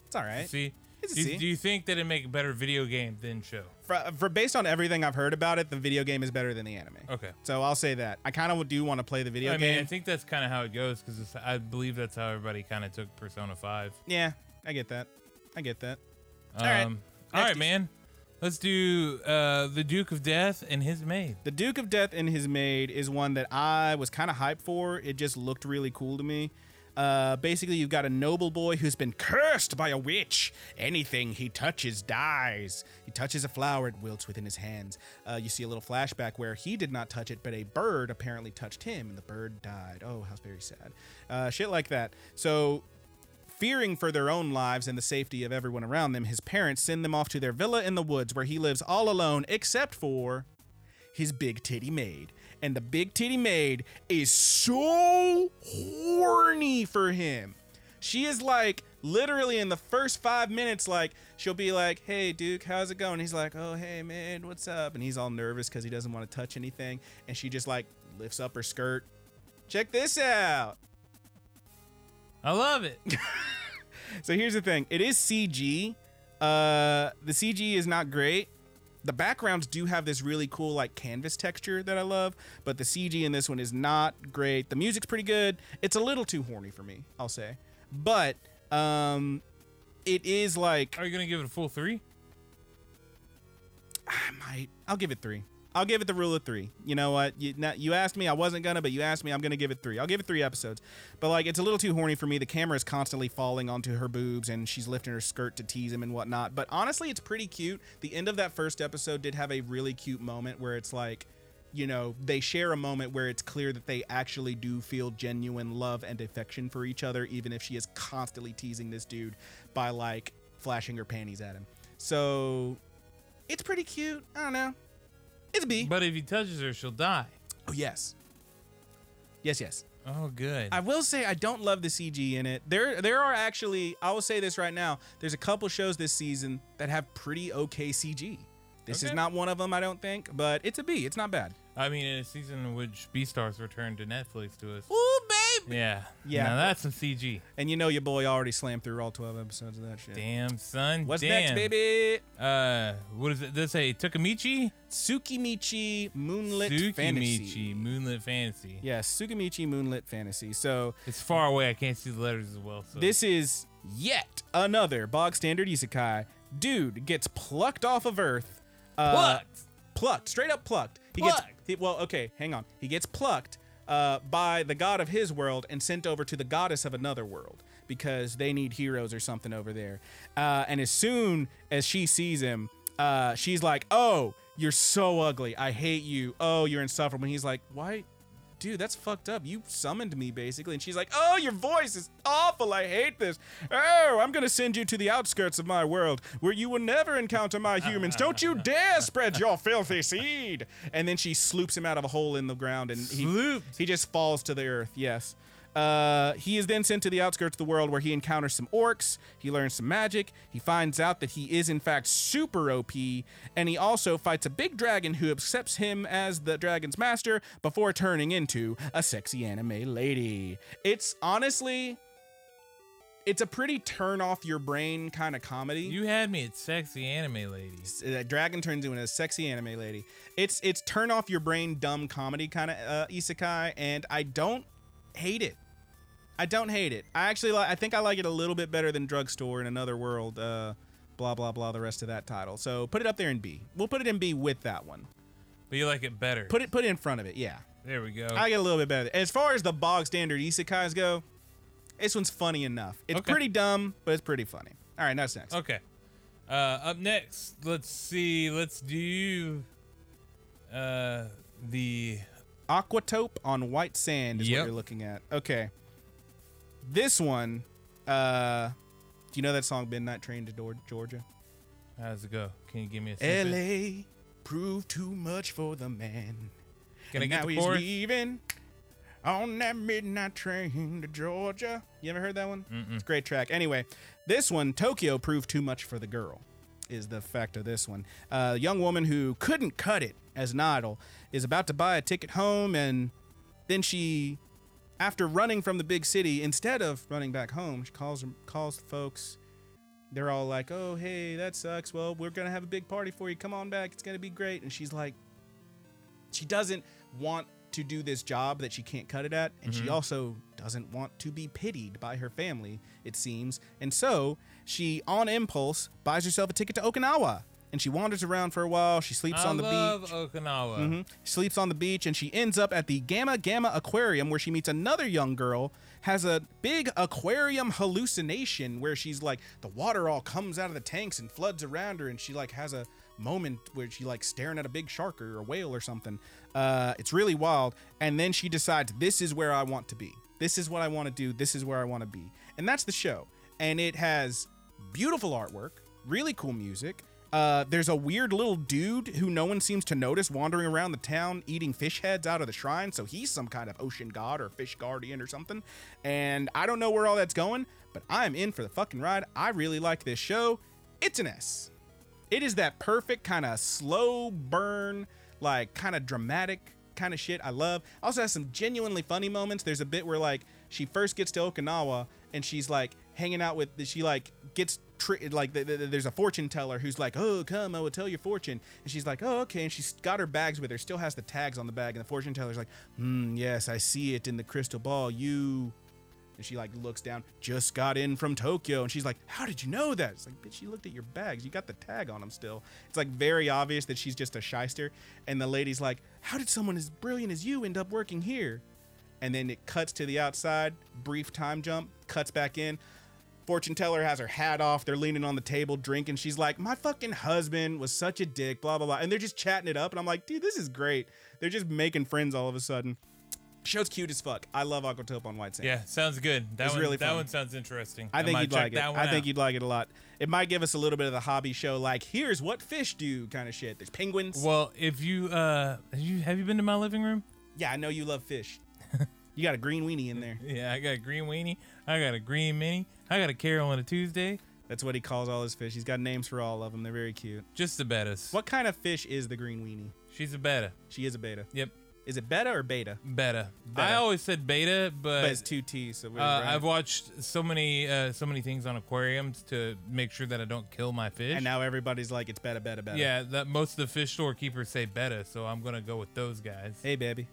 It's all right. See, It's a do, C. do you think that it make a better video game than show? For, for based on everything I've heard about it, the video game is better than the anime. Okay. So I'll say that. I kind of do want to play the video I game. mean, I think that's kind of how it goes because I believe that's how everybody kind of took Persona Five. yeah, I get that. I get that. Um, right. all right, Nexties. man. Let's do uh, the Duke of Death and his maid. The Duke of Death and His Maid is one that I was kind of hyped for. It just looked really cool to me. Uh, basically, you've got a noble boy who's been cursed by a witch. Anything he touches dies. He touches a flower, it wilts within his hands. Uh, you see a little flashback where he did not touch it, but a bird apparently touched him, and the bird died. Oh, how very sad. Uh, shit like that. So Fearing for their own lives and the safety of everyone around them, his parents send them off to their villa in the woods where he lives all alone except for his big titty maid. And the big titty maid is so horny for him. She is like literally in the first five minutes, like she'll be like, "Hey, Duke, how's it going?" He's like, "Oh, hey, man, what's up?" And he's all nervous because he doesn't want to touch anything. And she just like lifts up her skirt. Check this out. I love it. So here's the thing: it is CG. Uh, the CG is not great. The backgrounds do have this really cool like canvas texture that I love, but the CG in this one is not great. The music's pretty good. It's a little too horny for me, I'll say. But um, it is like Are you gonna give it a full three? I might. I'll give it three. I'll give it the rule of three. You know what? You, not, you asked me, I wasn't gonna, but you asked me, I'm gonna give it three. I'll give it three episodes. But like, it's a little too horny for me. The camera is constantly falling onto her boobs, and she's lifting her skirt to tease him and whatnot. But honestly, it's pretty cute. The end of that first episode did have a really cute moment where it's like, you know, they share a moment where it's clear that they actually do feel genuine love and affection for each other, even if she is constantly teasing this dude by like flashing her panties at him. So it's pretty cute. I don't know. It's a B. But if he touches her, she'll die. oh yes. Yes, yes. Oh, good. I will say I don't love the CG in it. There there are actually I will say this right now. There's a couple shows this season that have pretty okay CG. This is not one of them, I don't think, but it's a B. It's not bad. I mean, in a season in which Beastars returned to Netflix to us. Ooh, babe. Yeah. Yeah. Now that's some CG. And you know your boy already slammed through all 12 episodes of that shit. Damn, son. What's Damn. next, baby? Uh, what is it? Does it say Takamichi? Tsukimichi Moonlit Tsukimichi, Fantasy. Moonlit Fantasy. Yes, Tsukimichi Moonlit Fantasy. So It's far away. I can't see the letters as well. So. This is yet another bog standard isekai. Dude gets plucked off of Earth. Uh, Plucked? Plucked. Straight up plucked. He Plucked. gets. He, well, okay, hang on. He gets plucked uh, by the god of his world and sent over to the goddess of another world because they need heroes or something over there. Uh, and as soon as she sees him, uh, she's like, "Oh, you're so ugly. I hate you. Oh, you're insufferable." And he's like, "Why? Dude, that's fucked up. You summoned me basically. And she's like, oh, your voice is awful. I hate this. Oh, I'm gonna send you to the outskirts of my world where you will never encounter my humans. Don't you dare spread your filthy seed. And then she sloops him out of a hole in the ground, and he Slooped. he just falls to the earth. Yes. Uh, he is then sent to the outskirts of the world where he encounters some orcs. He learns some magic. He finds out that he is, in fact, super OP. And he also fights a big dragon who accepts him as the dragon's master before turning into a sexy anime lady. It's honestly. It's a pretty turn off your brain kind of comedy. You had me at sexy anime ladies. That dragon turns into a sexy anime lady. It's it's turn off your brain dumb comedy kind of uh, isekai, and I don't hate it. I don't hate it. I actually like. I think I like it a little bit better than Drugstore in Another World. Uh, blah blah blah. The rest of that title. So put it up there in B. We'll put it in B with that one. But you like it better. Put it put it in front of it. Yeah, there we go. I get a little bit better. As far as the bog standard isekais go, this one's funny enough. It's Okay. pretty dumb, but it's pretty funny. All right, that's next. Okay. Uh, up next, let's see. Let's do uh, the Aquatope on white sand is Yep. what you're looking at. Okay. This one, uh, do you know that song Midnight Train to Georgia? how does it go? Can you give me a snippet? LA proved too much for the man. Can I and get now the he's chorus? leaving on that midnight train to Georgia. You ever heard that one? It's a great track. Anyway, this one, Tokyo proved too much for the girl, is the fact of this one. Uh, a young woman who couldn't cut it as an idol is about to buy a ticket home, and then she, after running from the big city, instead of running back home, she calls calls the folks. They're all like, "Oh, hey, that sucks. Well, we're gonna have a big party for you. Come on back. It's gonna be great." And she's like, she doesn't want to do this job that she can't cut it at and she mm-hmm. also doesn't want to be pitied by her family it seems and so she on impulse buys herself a ticket to okinawa and she wanders around for a while. She sleeps I on the love beach. Okinawa. Mhm. sleeps on the beach and she ends up at the Gama Gama Aquarium where she meets another young girl has a big aquarium hallucination where she's like the water all comes out of the tanks and floods around her and she like has a moment where she like staring at a big shark or a whale or something. Uh, it's really wild. And then she decides this is where I want to be. This is what I want to do. This is where I want to be. And that's the show. And it has beautiful artwork really cool music uh, there's a weird little dude who no one seems to notice wandering around the town eating fish heads out of the shrine. So he's some kind of ocean god or fish guardian or something. And I don't know where all that's going, but I'm in for the fucking ride. I really like this show. It's an S. It is that perfect kind of slow burn, like kind of dramatic kind of shit I love. Also has some genuinely funny moments. There's a bit where like she first gets to Okinawa and she's like hanging out with she like gets tri- like th- th- there's a fortune teller who's like, "Oh, come, I will tell your fortune." And she's like, "Oh, okay." And she's got her bags with her, still has the tags on the bag, and the fortune teller's like, "Hmm, yes, I see it in the crystal ball. You." And she like looks down, just got in from Tokyo, and she's like, "How did you know that?" It's like, "Bitch, you looked at your bags. You got the tag on them still." It's like very obvious that she's just a shyster. And the lady's like, "How did someone as brilliant as you end up working here?" And then it cuts to the outside, brief time jump, cuts back in. Fortune teller has her hat off. They're leaning on the table drinking. She's like, "My fucking husband was such a dick." Blah blah blah. And they're just chatting it up, and I'm like, "Dude, this is great." They're just making friends all of a sudden. Show's cute as fuck. I love Aquatope on White Sand. Yeah, sounds good. That It's one, really that fun. one sounds interesting. I think might you'd like it. that one I think out. you'd like it a lot. It might give us a little bit of the hobby show, like here's what fish do kind of shit. There's penguins. Well, if you uh, have you have you been to my living room? yeah, I know you love fish. You got a green weenie in there. Yeah, I got a green weenie. I got a green mini. I got a Carol on a Tuesday. That's what he calls all his fish. He's got names for all of them. They're very cute. Just the betas. What kind of fish is the green weenie? She's a beta. She is a beta. Yep, Is it beta or beta? beta. Beta. I always said beta, but, But it's two T's. So we're uh, right. I've watched so many uh, so many things on aquariums to make sure that I don't kill my fish. and now everybody's like, it's beta, beta, beta. yeah, that most of the fish store keepers say beta, so I'm gonna go with those guys. Hey, baby,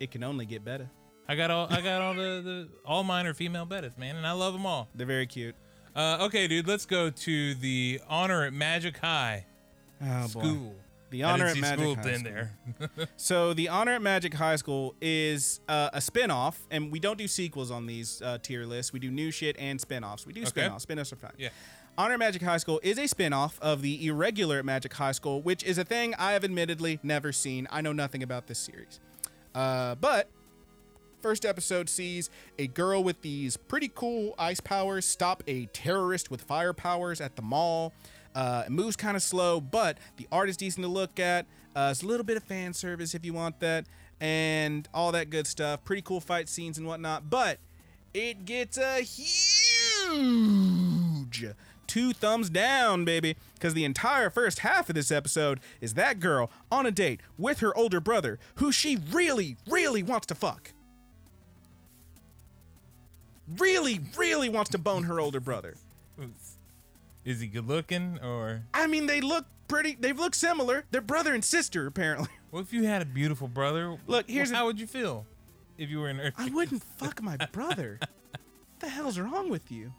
it can only get better. I got all I got all the, the all mine are female betas, man, and I love them all. They're very cute. Uh, okay, dude, let's go to the honor at Magic High Oh, School. The I honor didn't at see Magic school High in School. there. So the honor at Magic High School is uh, a spin-off, and we don't do sequels on these uh, tier lists. We do new shit and spin-offs. We do spin-offs. Spin-offs are fine. Yeah. Honor at Magic High School is a spin-off of the irregular at Magic High School, which is a thing I have admittedly never seen. I know nothing about this series. Uh, but First episode sees a girl with these pretty cool ice powers stop a terrorist with fire powers at the mall. Uh, it moves kind of slow, but the art is decent to look at. Uh, it's a little bit of fan service if you want that, and all that good stuff. Pretty cool fight scenes and whatnot, but it gets a huge two thumbs down, baby, because the entire first half of this episode is that girl on a date with her older brother, who she really, really wants to fuck. Really, really wants to bone her older brother. Is he good looking or I mean, they look pretty. They look similar. They're brother and sister, apparently. what if you had a beautiful brother? Look, here's how a- would you feel if you were in Earth? I wouldn't fuck my brother. what the hell's wrong with you?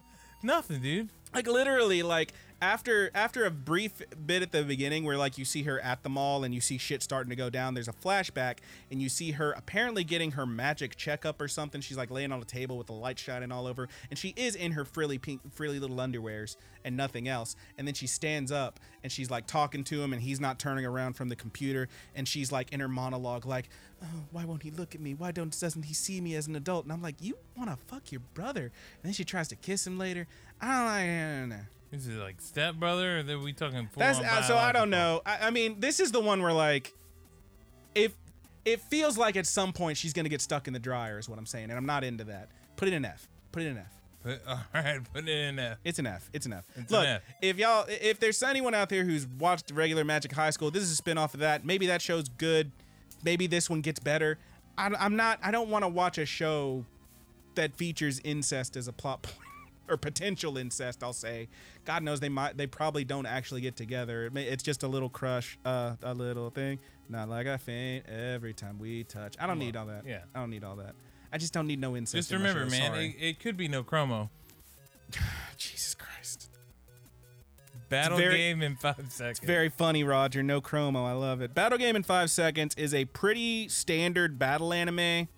Nothing, dude. like literally like after after a brief bit at the beginning where like you see her at the mall and you see shit starting to go down there's a flashback and you see her apparently getting her magic checkup or something. She's like laying on a table with the light shining all over and she is in her frilly pink frilly little underwears and nothing else. And then she stands up and she's like talking to him and he's not turning around from the computer and she's like in her monologue like oh, why won't he look at me? Why don't doesn't he see me as an adult? And i'm like you want to fuck your brother? And then she tries to kiss him later. I don't know. Is it like stepbrother or are we talking full That's uh, so I don't know. I, I mean, this is the one where like, if it feels like at some point she's gonna get stuck in the dryer, is what I'm saying, and I'm not into that. Put it in F. Put it in F. Put, all right, put it in there. It's an F. It's an F. It's Look, an F. if y'all, if there's anyone out there who's watched regular Magic High School, this is a spin off of that. Maybe that show's good. Maybe this one gets better. I, I'm not. I don't want to watch a show that features incest as a plot point or potential incest. I'll say. God knows they might. They probably don't actually get together. It may, it's just a little crush, uh, a little thing. Not like I faint every time we touch. I don't need all that. yeah. I don't need all that. I just don't need no incest. Just in my remember, show. man, Sorry. it, it could be no chromo. Jesus Christ. Battle very- game in five seconds. It's Very funny, Roger. No chromo. I love it. Battle Game in Five Seconds is a pretty standard battle anime.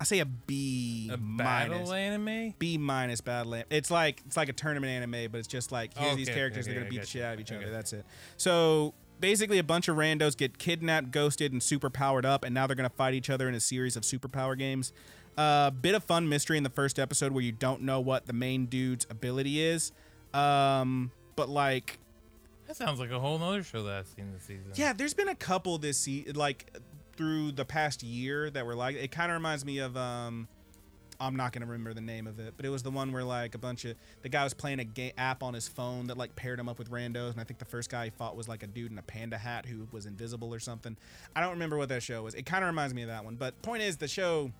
I say a B a minus. battle anime. B minus battle. An- it's like it's like a tournament anime, but it's just like here's these characters. okay, they're gonna beat the shit you. out of each other. That's it. So basically, a bunch of randos get kidnapped, ghosted, and super powered up, and now they're gonna fight each other in a series of superpower games. A uh, bit of fun mystery in the first episode where you don't know what the main dude's ability is. Um, but like That sounds like a whole nother show that I've seen this season. Yeah, there's been a couple this season. like through the past year that were like it kind of reminds me of um I'm not gonna remember the name of it, but it was the one where like a bunch of the guy was playing a ga- app on his phone that like paired him up with randos, and I think the first guy he fought was like a dude in a panda hat who was invisible or something. I don't remember what that show was. It kind of reminds me of that one, but point is the show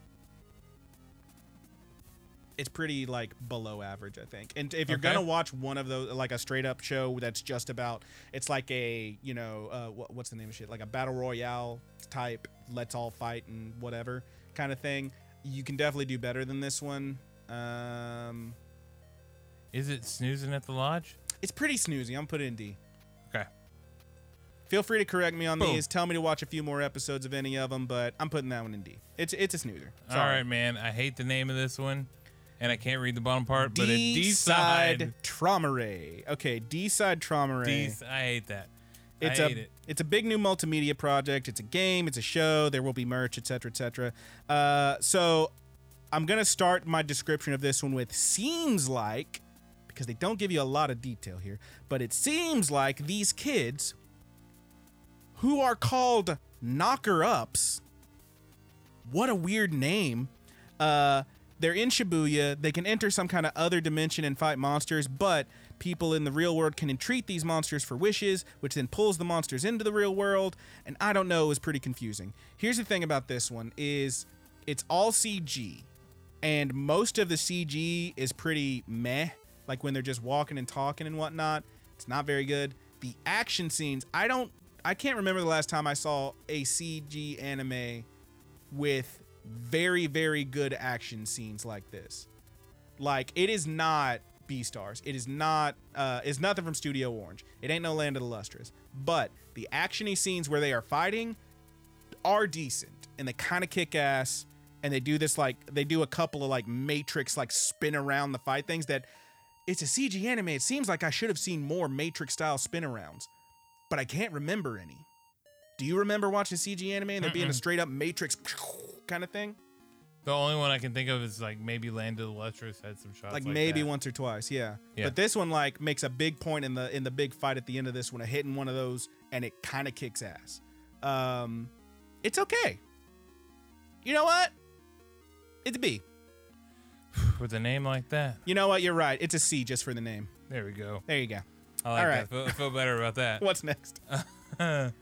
it's pretty like below average, I think. And if you're Okay. gonna watch one of those, like a straight up show that's just about, it's like a you know uh, what, what's the name of shit, like a battle royale type, let's all fight and whatever kind of thing. You can definitely do better than this one. Um, Is it snoozing at the lodge? it's pretty snoozy. I'm putting in D. Okay. Feel free to correct me on Boom. these. Tell me to watch a few more episodes of any of them, but I'm putting that one in D. It's it's a snoozer. All Sorry. right, man. I hate the name of this one, and I can't read the bottom part. but it D side trauma ray. Okay, D_Cide Traumerei. D. I hate that. It's I a hate it. it's a big new multimedia project. It's a game. It's a show. There will be merch, etc., etc. Uh, so I'm gonna start my description of this one with seems like because they don't give you a lot of detail here, but it seems like these kids who are called knocker ups. What a weird name. Uh, they're in Shibuya. They can enter some kind of other dimension and fight monsters, but people in the real world can entreat these monsters for wishes, which then pulls the monsters into the real world. And I don't know, it was pretty confusing. Here's the thing about this one is it's all CG, and most of the CG is pretty meh. Like when they're just walking and talking and whatnot, it's not very good. The action scenes, I don't, I can't remember the last time I saw a CG anime with very very good action scenes like this like it is not Beastars. It is not uh it's nothing from Studio Orange. It ain't no Land of the Lustrous. But the actiony scenes where they are fighting are decent and they kind of kick ass and they do this like they do a couple of like matrix like spin around the fight things that it's a CG anime. It seems like I should have seen more matrix style spin arounds, but I can't remember any. Do you remember watching CG anime and there being a straight up matrix kind of thing? The only one I can think of is like maybe Land of the Lustrous had some shots. like, Like, maybe that. once or twice, yeah. Yeah. But this one like makes a big point in the in the big fight at the end of this one, of hitting one of those, and it kind of kicks ass. Um, it's okay. You know what? It's a B. with a name like that. You know what? You're right. It's a C just for the name. There we go. There you go. I like All that. right. Feel, feel better about that. What's next?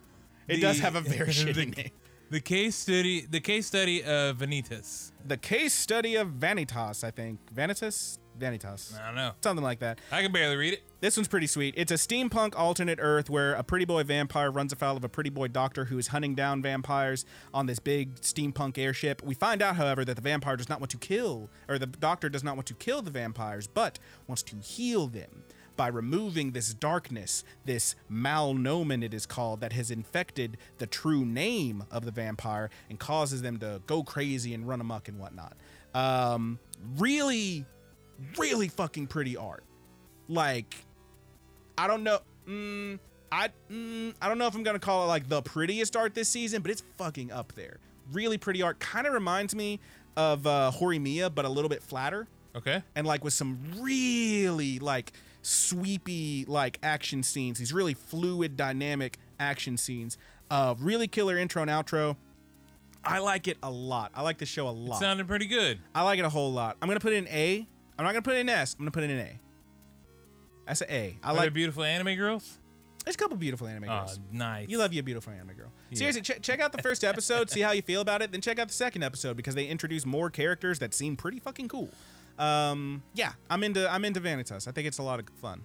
It does have a very shitty name. The case study, the case study of Vanitas. The case study of Vanitas, I think. Vanitas? Vanitas. I don't know. Something like that. I can barely read it. This one's pretty sweet. It's a steampunk alternate Earth where a pretty boy vampire runs afoul of a pretty boy doctor who is hunting down vampires on this big steampunk airship. We find out, however, that the vampire does not want to kill, or the doctor does not want to kill the vampires, but wants to heal them by removing this darkness, this malnomen it is called, that has infected the true name of the vampire and causes them to go crazy and run amok and whatnot. Um, really, really fucking pretty art. Like, I don't know. Mm, I mm, I don't know if I'm gonna call it like the prettiest art this season, but it's fucking up there. Really pretty art. Kind of reminds me of uh, Horimiya, but a little bit flatter Okay. and like with some really like sweepy like action scenes. These really fluid, dynamic action scenes. Uh, really killer intro and outro. I like it a lot. I like the show a lot. Sounded pretty good. I like it a whole lot. I'm gonna put it in A. I'm not gonna put it in S. I'm gonna put it in A. That's an A. I Are there like. beautiful anime girls? There's a couple beautiful anime girls. Oh, nice. You love your beautiful anime girl. Yeah. Seriously, ch- check out the first episode, see how you feel about it, then check out the second episode because they introduce more characters that seem pretty fucking cool. Um, yeah, I'm into I'm into Vanitas. I think it's a lot of fun.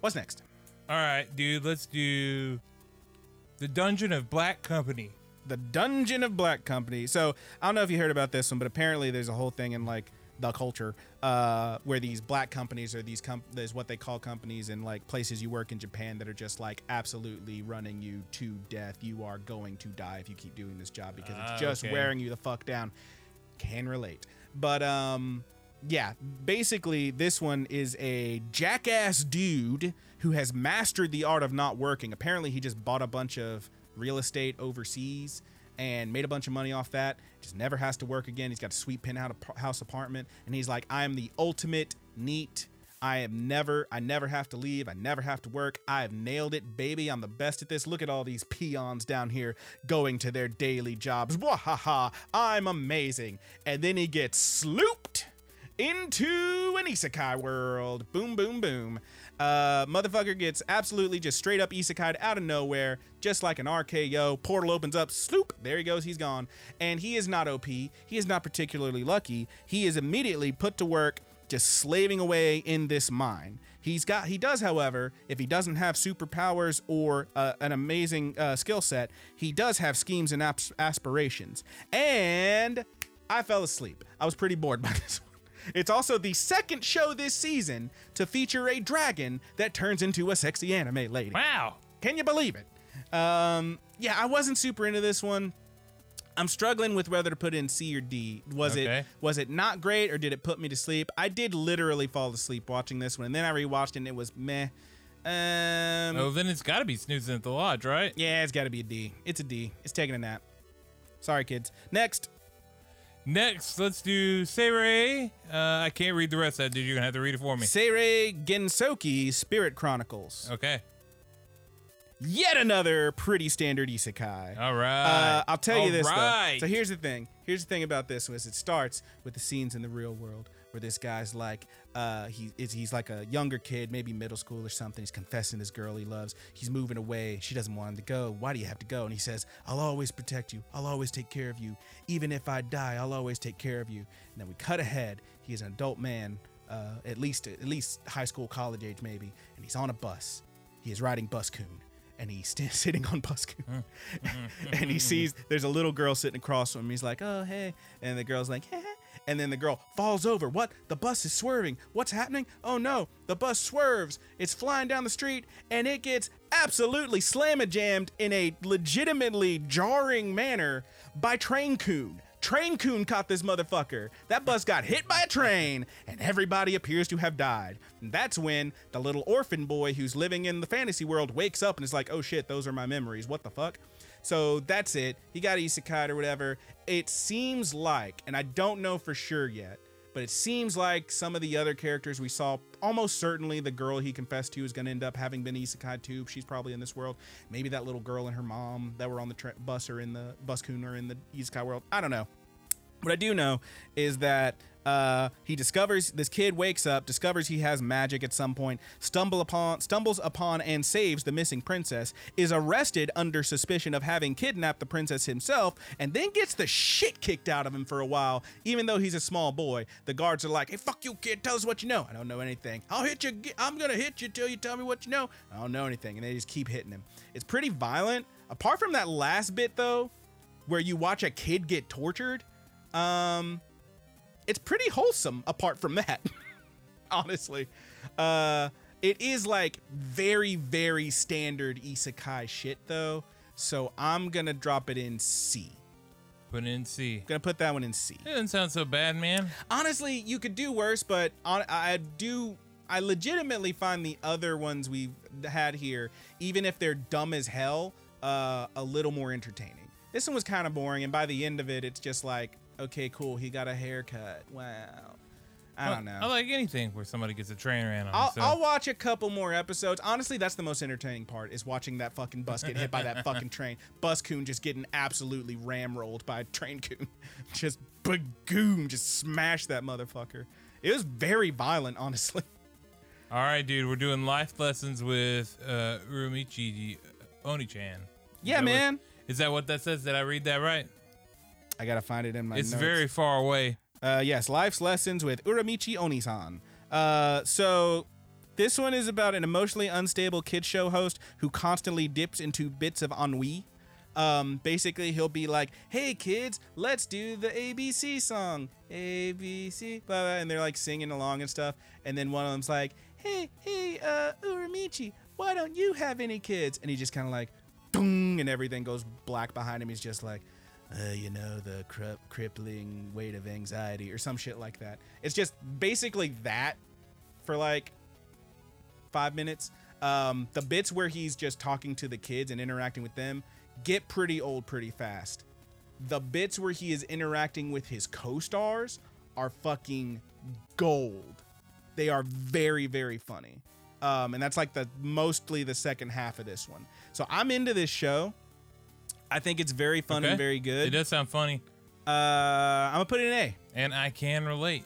What's next? All right, dude. Let's do the Dungeon of Black Company. The Dungeon of Black Company. So I don't know if you heard about this one, but apparently there's a whole thing in like the culture uh, where these black companies or these com- there's what they call companies in like places you work in Japan that are just like absolutely running you to death. You are going to die if you keep doing this job because Ah, it's just okay. wearing you the fuck down. Can relate, but um, yeah. Basically, this one is a jackass dude who has mastered the art of not working. Apparently, he just bought a bunch of real estate overseas and made a bunch of money off that. Just never has to work again. He's got a sweet penthouse apartment, and he's like, "I am the ultimate NEET. I am never. I never have to leave. I never have to work. I have nailed it, baby. I'm the best at this. Look at all these peons down here going to their daily jobs. Wahaha! I'm amazing." And then he gets slooped into an isekai world. Boom, boom, boom. Uh, motherfucker gets absolutely just straight up isekai out of nowhere, just like an RKO. Portal opens up, sloop, there he goes, he's gone. And he is not OP. He is not particularly lucky. He is immediately put to work just slaving away in this mine. He's got, he does, however, if he doesn't have superpowers or uh, an amazing uh, skill set, he does have schemes and ap- aspirations. And I fell asleep. I was pretty bored by this one. It's also the second show this season to feature a dragon that turns into a sexy anime lady. Wow. Can you believe it? Um, yeah, I wasn't super into this one. I'm struggling with whether to put in C or D. Was it was it not great or did it put me to sleep? I did literally fall asleep watching this one, and then I rewatched it and it was meh. Um, Oh, then it's got to be snoozing at the lodge, right? yeah, it's got to be a D. It's a D. It's taking a nap. Sorry, kids. Next, Next, let's do Seirei. Uh, I can't read the rest of that, dude. You're gonna have to read it for me. Seirei Gensouki Spirit Chronicles. Okay. Yet another pretty standard isekai. All right. Uh, I'll tell you All this right. though. So here's the thing. Here's the thing about this was it starts with the scenes in the real world where this guy's like, uh, he is he's like a younger kid, maybe middle school or something. He's confessing this girl he loves. He's moving away. She doesn't want him to go. Why do you have to go? And he says, I'll always protect you. I'll always take care of you. Even if I die, I'll always take care of you. And then we cut ahead. He is an adult man, uh, at least at least high school, college age maybe, and he's on a bus. He is riding Bus-kun. And he's st- sitting on Bus-kun. and he sees there's a little girl sitting across from him. He's like, oh, hey. And the girl's like, hey. And then the girl falls over. What? The bus is swerving. What's happening? Oh no, the bus swerves. It's flying down the street and it gets absolutely slamma jammed in a legitimately jarring manner by Train-kun. Train Coon caught this motherfucker. That bus got hit by a train, and everybody appears to have died. And that's when the little orphan boy who's living in the fantasy world wakes up and is like, oh shit, those are my memories. What the fuck? So that's it. He got isekai or whatever. It seems like, and I don't know for sure yet, but it seems like some of the other characters we saw, almost certainly the girl he confessed to is going to end up having been isekai too. She's probably in this world. Maybe that little girl and her mom that were on the tra- bus or in the bus-kun or in the isekai world. I don't know. What I do know is that uh, he discovers this kid wakes up, discovers he has magic at some point, stumble upon, stumbles upon, and saves the missing princess. Is arrested under suspicion of having kidnapped the princess himself, and then gets the shit kicked out of him for a while. Even though he's a small boy, the guards are like, "Hey, fuck you, kid! Tell us what you know." I don't know anything. I'll hit you. I'm gonna hit you till you tell me what you know. I don't know anything, and they just keep hitting him. It's pretty violent. Apart from that last bit though, where you watch a kid get tortured. Um, it's pretty wholesome apart from that honestly uh it is like very very standard isekai shit though so i'm gonna drop it in c Put it in C. gonna put that one in c It doesn't sound so bad, man. honestly you could do worse but on, i do i legitimately find the other ones we've had here even if they're dumb as hell uh a little more entertaining this one was kind of boring and by the end of it it's just like okay cool he got a haircut wow i don't know I like anything where somebody gets a train ran on. I'll, so. I'll watch a couple more episodes. Honestly, that's the most entertaining part is watching that fucking bus get hit by that fucking train. Bus-kun just getting absolutely ram rolled by a train-kun. Just bagoom, just smash that motherfucker. It was very violent, honestly. All right, dude. We're doing life lessons with uh, Urumichi Oni-chan. Is Yeah, man. is that what that says? Did I read that right? I gotta find it in my it's notes. very far away. Uh, yes, Life's Lessons with Uramichi Onisan. Uh, so this one is about an emotionally unstable kid show host who constantly dips into bits of ennui. Um, basically, he'll be like, "Hey kids, let's do the ABC song, ABC," blah, blah, and they're like singing along and stuff. And then one of them's like, "Hey, hey, uh, Uramichi, why don't you have any kids?" And he just kind of like, "Boom," and everything goes black behind him. He's just like, uh, you know, the cri- crippling weight of anxiety or some shit like that. It's just basically that for like five minutes. Um, the bits where he's just talking to the kids and interacting with them get pretty old pretty fast. The bits where he is interacting with his co stars are fucking gold. They are very, very funny. Um, and that's like the mostly the second half of this one. So I'm into this show. I think it's very fun Okay. and very good. It does sound funny, Uh, I'm gonna put it in A. and I can relate.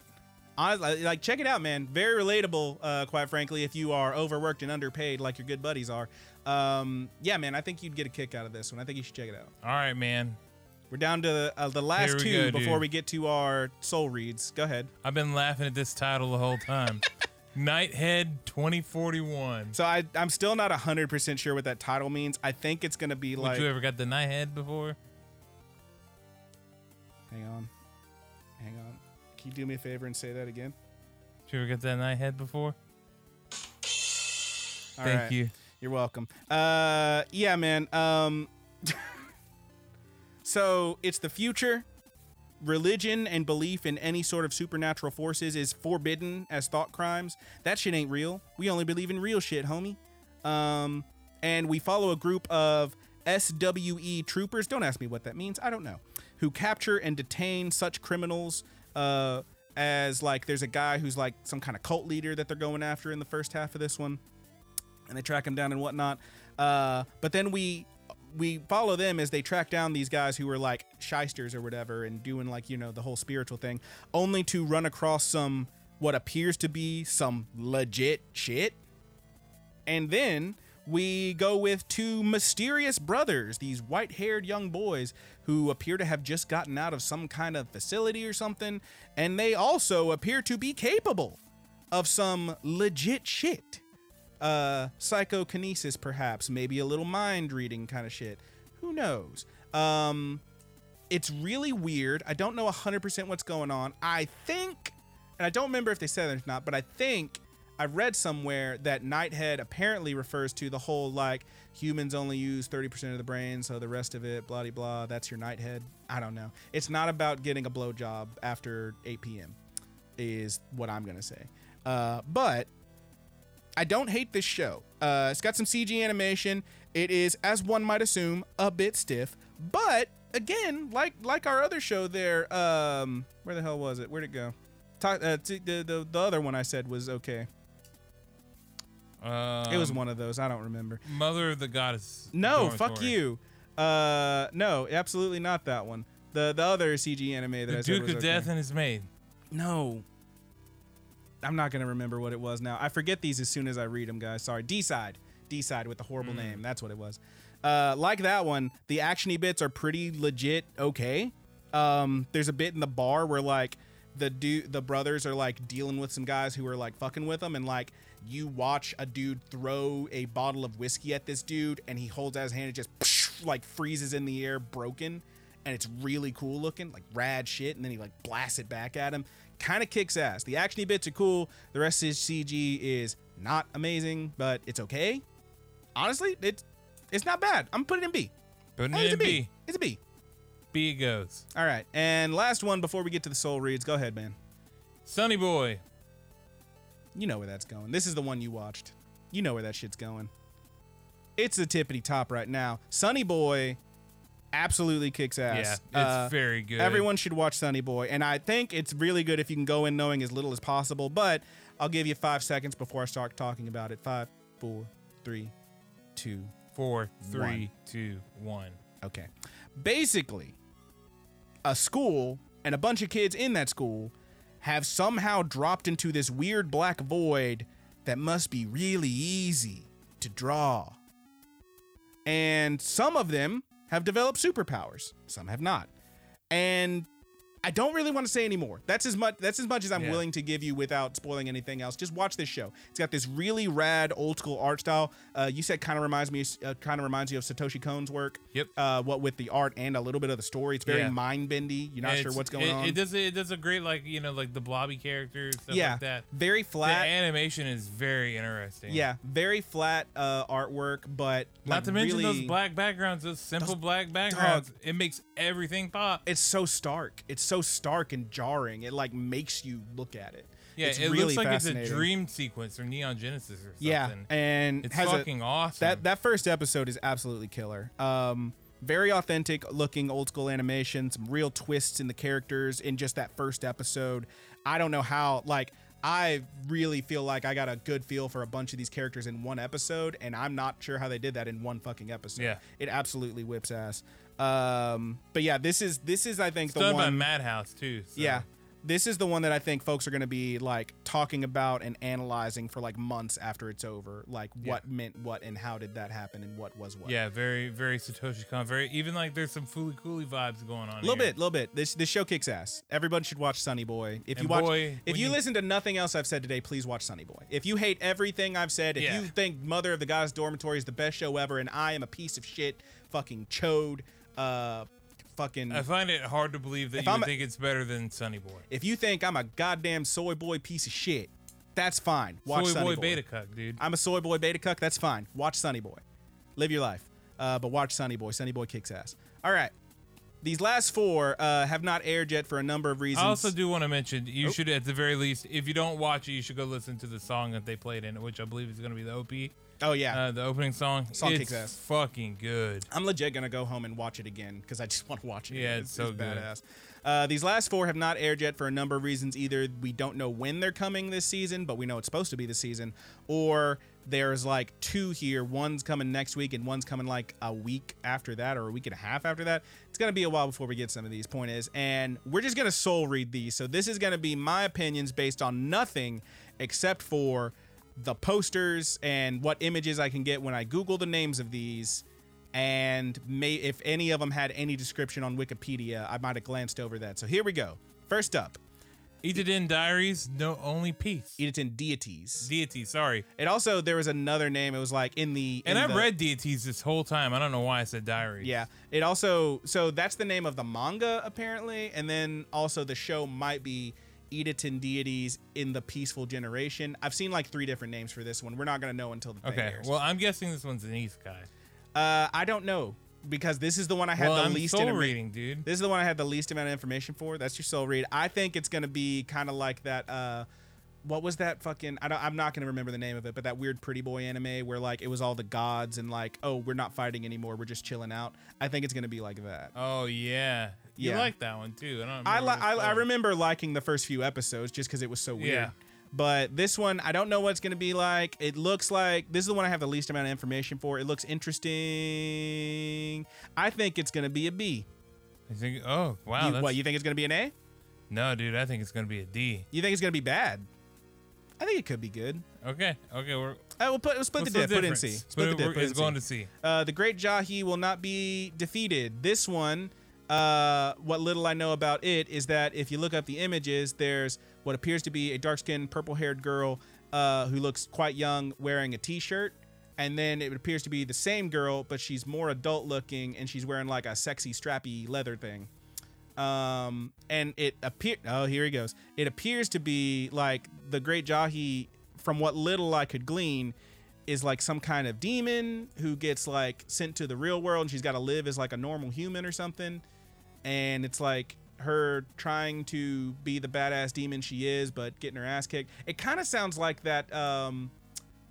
Honestly, like check it out, man. Very relatable, uh, quite frankly. If you are overworked and underpaid, like your good buddies are, um, yeah, man. I think you'd get a kick out of this one. I think you should check it out. All right, man. We're down to the, uh, the last we two go, before dude. we get to our soul reads. Go ahead. I've been laughing at this title the whole time. Nighthead 2041. So I, I'm still not hundred percent sure what that title means. I think it's gonna be Would like. you ever got the Nighthead before? Hang on, hang on. Can you do me a favor and say that again? Did you ever get that Nighthead before? All Thank right. you. You're welcome. Uh, yeah, man. Um, so it's the future. Religion and belief in any sort of supernatural forces is forbidden as thought crimes. That shit ain't real. We only believe in real shit, homie. Um, and we follow a group of SWE troopers. Don't ask me what that means. I don't know. Who capture and detain such criminals uh, as like there's a guy who's like some kind of cult leader that they're going after in the first half of this one and they track him down and whatnot. Uh, but then we we follow them as they track down these guys who were like shysters or whatever and doing like you know the whole spiritual thing, only to run across some what appears to be some legit shit. And then we go with two mysterious brothers, these white haired young boys who appear to have just gotten out of some kind of facility or something. And they also appear to be capable of some legit shit uh psychokinesis perhaps maybe a little mind reading kind of shit. Who knows? Um it's really weird. I don't know 100% what's going on. I think and i don't remember if they said it or not but i think I've read somewhere that nighthead apparently refers to the whole like humans only use 30% of the brain so the rest of it blah blah that's your nighthead. I don't know. It's not about getting a blowjob after 8 p.m is what i'm gonna say. Uh but I don't hate this show. Uh, it's got some CG animation. It is, as one might assume, a bit stiff. But again, like like our other show there, um, where the hell was it? Where'd it go? Ta- uh, t- the, the the other one I said was okay. Um, It was one of those. I don't remember. Mother of the Goddess. No, fuck you. Uh, no, absolutely not that one. The the other CG anime that I The said Duke was of okay. Death and his maid. No. I'm not gonna remember what it was now. I forget these as soon as I read them, guys. Sorry. D side. D side with the horrible name. That's what it was. Uh, like that one, the actiony bits are pretty legit. Okay. Um, there's a bit in the bar where like the dude, the brothers are like dealing with some guys who are like fucking with them, and like you watch a dude throw a bottle of whiskey at this dude, and he holds out his hand and just like freezes in the air, broken and it's really cool looking, like rad shit, and then he like blasts it back at him. Kind of kicks ass. The actiony bits are cool. The rest of his CG is not amazing, but it's okay. Honestly, it's it's not bad. I'm putting it in B. Putting Hey, it it's in a B. B. It's a B. B it goes. All right, and last one before we get to the soul reads. Go ahead, man. Sonny Boy. You know where that's going. This is the one you watched. You know where that shit's going. It's the tippity top right now. Sonny Boy absolutely kicks ass. Yeah, it's Uh, very good. Everyone should watch Sonny Boy, and I think it's really good if you can go in knowing as little as possible. But I'll give you five seconds before I start talking about it. Five, four, three, two. Four, three, two, one. Okay. Basically, a school and a bunch of kids in that school have somehow dropped into this weird black void that must be really easy to draw. And some of them have developed superpowers, some have not. And I don't really want to say anymore. That's as much that's as much as I'm Yeah. willing to give you without spoiling anything else. Just watch this show. It's got this really rad old school art style. Uh, you said kind of reminds me, uh, kind of reminds you of Satoshi Kon's work. Yep. Uh, what with the art and a little bit of the story. It's very Yeah. mind bendy. You're not sure what's going it, on. It does it does a great like you know like the blobby characters stuff yeah, like that. very flat. The animation is very interesting. yeah, very flat uh, artwork, but Not like, to mention really, those black backgrounds, those simple black backgrounds. It makes everything pop. It's so stark. It's so stark and jarring. It like makes you look at it. yeah, it's it really looks like it's a dream sequence or Neon Genesis or something. Yeah, and it's has a- fucking awesome. That that first episode is absolutely killer. Um, very authentic looking old school animation, some real twists in the characters in just that first episode. I don't know how like I really feel like I got a good feel for a bunch of these characters in one episode, and I'm not sure how they did that in one fucking episode. Yeah. it absolutely whips ass. Um, but yeah, this is this is I think it's the done by one. Madhouse too. so- Yeah. This is the one that I think folks are going to be like talking about and analyzing for like months after it's over. Like what meant what and how did that happen and what was what. Yeah, very, very Satoshi Kon. Very, even like there's some Fooly Cooly vibes going on. A little bit, a little bit. This this show kicks ass. Everyone should watch Sonny Boy. If you watch, boy, if when you, you- listen to nothing else I've said today, please watch Sonny Boy. If you hate everything I've said, if Yeah. you think Mother of the Gods Dormitory is the best show ever, and I am a piece of shit, fucking chode, uh, fucking. I find it hard to believe that If you I'm would a- think it's better than Sonny Boy. if you think I'm a goddamn soy boy piece of shit, that's fine. Watch Soy Sonny Boy Boy. Beta Cuck, dude. I'm a soy boy beta cuck. That's fine. Watch Sonny Boy. Live your life. Uh, but watch Sonny Boy. Sonny Boy kicks ass. All right. These last four uh, have not aired yet for a number of reasons. I also do want to mention you should, at the very least, if you don't watch it, you should go listen to the song that they played in it, which I believe is going to be the OP, oh yeah. uh, the opening song. Song it's kicks ass. fucking good. I'm legit gonna go home and watch it again because I just want to watch it. Yeah, again. it's so good. badass. Uh, these last four have not aired yet for a number of reasons. Either we don't know when they're coming this season, but we know it's supposed to be this season, or there's like two here. One's coming next week, and one's coming like a week after that, or a week and a half after that. It's gonna be a while before we get some of these. Point is, and we're just gonna soul read these. So this is gonna be my opinions based on nothing except for the posters and what images I can get when I Google the names of these and may if any of them had any description on Wikipedia, I might have glanced over that. So here we go. First up, Idaten Diaries, no only peace. Idaten Deities. Deities, sorry. It also there was another name. It was like in the And I've the- read deities this whole time. I don't know why I said diaries. Yeah. It also so that's the name of the manga apparently, and then also the show might be Idaten Deities in the Peaceful Generation. I've seen like three different names for this one. We're not gonna know until the Okay. airs. Well, I'm guessing this one's an isekai. uh, I don't know because this is the one I had well, the I'm least soul reading, dude. This is the one I had the least amount of information for. That's your soul read. I think it's gonna be kind of like that. Uh, what was that fucking? I don't, I'm not gonna remember the name of it, but that weird pretty boy anime where like it was all the gods and like, oh, we're not fighting anymore, we're just chilling out. I think it's gonna be like that. Oh yeah, you Yeah. like that one too. I don't. I, remember li- I I remember liking the first few episodes just because it was so weird. Yeah. But this one, I don't know what it's gonna be like. It looks like this is the one I have the least amount of information for. It looks interesting. I think it's gonna be a B. You think? Oh wow. you, what you think it's gonna be an A? no, dude. I think it's gonna be a D. You think it's gonna be bad? I think it could be good. Okay. Okay. We're Uh, we'll put we'll split the diff. Put it in? C. Split the Put it- diff. we're- in It's C. going to C. Uh, the Great Jahy will not be defeated. This one, uh, what little I know about it is that if you look up the images, there's what appears to be a dark-skinned, purple-haired girl uh, who looks quite young wearing a T-shirt, and then it appears to be the same girl, but she's more adult-looking and she's wearing like a sexy, strappy leather thing. Um, and it appear. Oh, here he goes. It appears to be like the Great Jahy, from what little I could glean, is like some kind of demon who gets like sent to the real world, and she's got to live as like a normal human or something. And it's like her trying to be the badass demon she is, but getting her ass kicked. It kind of sounds like that. Um,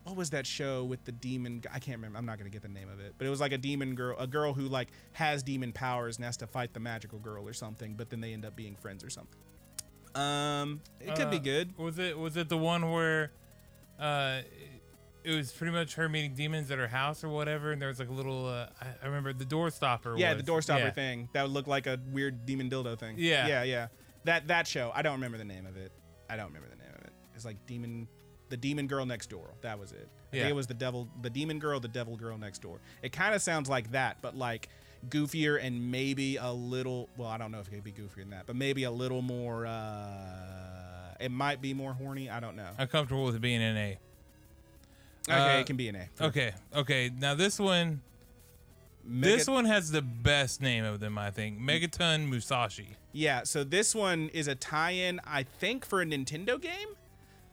what was that show with the demon? I can't remember. I'm not gonna get the name of it, but it was like a demon girl, a girl who like has demon powers and has to fight the magical girl or something. But then they end up being friends or something. Um, it could be Uh, good. Was it? Was it the one where, uh, it was pretty much her meeting demons at her house or whatever, and there was like a little. Uh, I, remember the door stopper. Yeah, was. the door stopper Yeah. thing that would look like a weird demon dildo thing. Yeah. yeah, yeah. That that show. I don't remember the name of it. I don't remember the name of it. It's like demon, the demon girl next door. That was it. I Yeah. think it was the devil, the demon girl, the devil girl next door. It kind of sounds like that, but like goofier and maybe a little. Well, I don't know if it could be goofier than that, but maybe a little more. uh It might be more horny. I don't know. I'm comfortable with being in A. Okay, Uh, it can be an A. Okay. Okay. Now this one. Mega- This one has the best name of them, I think. Megaton Musashi. Yeah, so this one is a tie-in, I think, for a Nintendo game.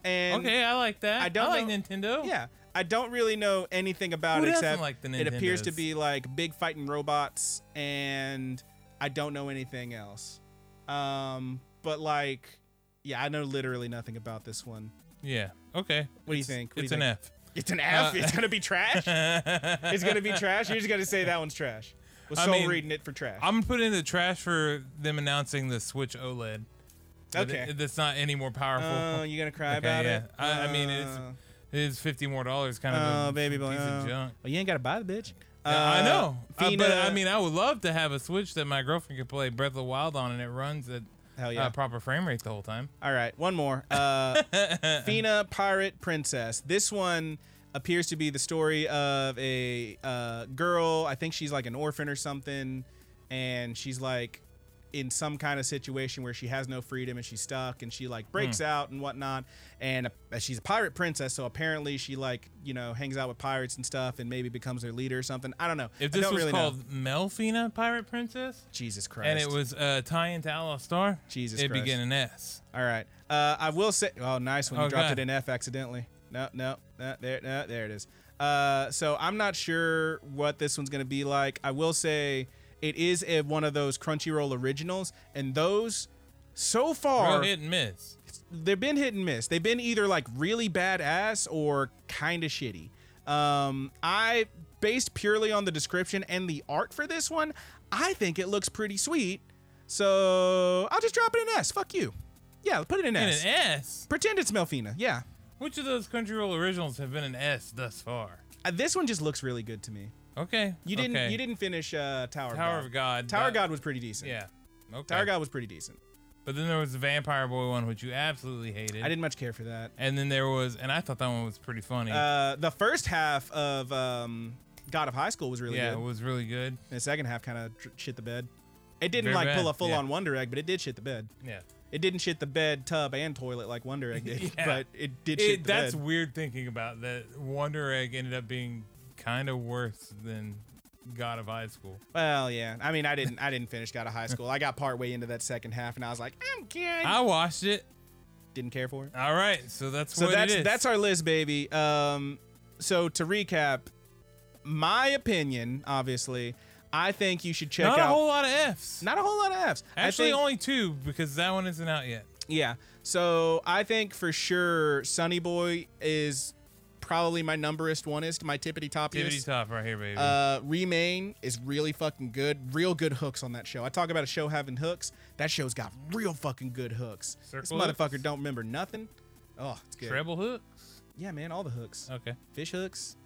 And okay, I like that. I don't like know- Nintendo. Yeah, I don't really know anything about Who it except like the it appears to be like big fighting robots, and I don't know anything else. Um, but like, yeah, I know literally nothing about this one. Yeah. Okay. What do you think? What It's an think? F. It's an F. Uh, it's gonna be trash. it's gonna be trash. You're just gonna say that one's trash. Was I so mean, reading it for trash. I'm putting in the trash for them announcing the Switch OLED. Okay. it- that's not any more powerful. Oh, you gonna cry Okay, about yeah. it? I- I mean, it's- Uh, it is fifty more dollars, kind of Oh, a baby piece of oh. junk. Well, you ain't gotta buy the bitch. Yeah, I Uh, know, Uh, but I mean, I would love to have a Switch that my girlfriend could play Breath of the Wild on, and it runs at hell yeah. uh, proper frame rate the whole time. All right, one more. Uh, Fena Pirate Princess. This one appears to be the story of a uh, girl. I think she's like an orphan or something, and she's like in some kind of situation where she has no freedom and she's stuck, and she like breaks Hmm. out and whatnot. And uh, she's a pirate princess, so apparently she like you know hangs out with pirates and stuff, and maybe becomes their leader or something. I don't know. If this was really know. called Melfina Pirate Princess, Jesus Christ, and it was uh, tie into Outlaw Star, Jesus it'd Christ. begin an S. All right. Uh, I will say. Oh, nice when You Oh, dropped God. it in F accidentally. No, no, no there, no, there it is. Uh, so I'm not sure what this one's gonna be like. I will say it is a, one of those Crunchyroll originals, and those so far Real hit and miss. they've been hit and miss. They've been either like really badass or kind of shitty. Um, I based purely on the description and the art for this one, I think it looks pretty sweet. So I'll just drop it in S. Fuck you. Yeah, put it in And S. an S. Pretend it's Melfina. Yeah. Which of those Crunchyroll originals have been an S thus far? Uh, this one just looks really good to me. Okay. You didn't. okay. You didn't finish uh, Tower. Tower God. of God. Tower that- God was pretty decent. Yeah. Okay. Tower God was pretty decent. But then there was the Vampire Boy one, which you absolutely hated. I didn't much care for that. And then there was, and I thought that one was pretty funny. Uh, the first half of um, God of High School was really good. yeah, good. it was really good. And the second half kind of tr- shit the bed. It didn't Very like pull a full on. Wonder Egg, but it did shit the bed. Yeah. It didn't shit the bed, tub, and toilet like Wonder Egg did, Yeah. but it did shit It, the that's bed. weird thinking about that. Wonder Egg ended up being kind of worse than God of High School. Well, yeah. I mean, I didn't. I didn't finish God of High School. I got part way into that second half, and I was like, I'm good. I watched it. didn't care for it. All right, so that's So what that's it is. that's our list, baby. Um, so to recap, my opinion, obviously, I think you should check not a whole lot of Fs. not a whole lot of Fs. Actually, think- only two because that one isn't out yet. Yeah. So I think for sure Sunny Boy is probably my numberist oneist, my tippity Tippity toppiest. top right here, baby. Uh, Remain is really fucking good. Real good hooks on that show. I talk about a show having hooks. That show's got real fucking good hooks. this motherfucker hooks? don't remember nothing. Oh, it's good. Treble hooks. Yeah, man, all the hooks. Okay. Fish hooks.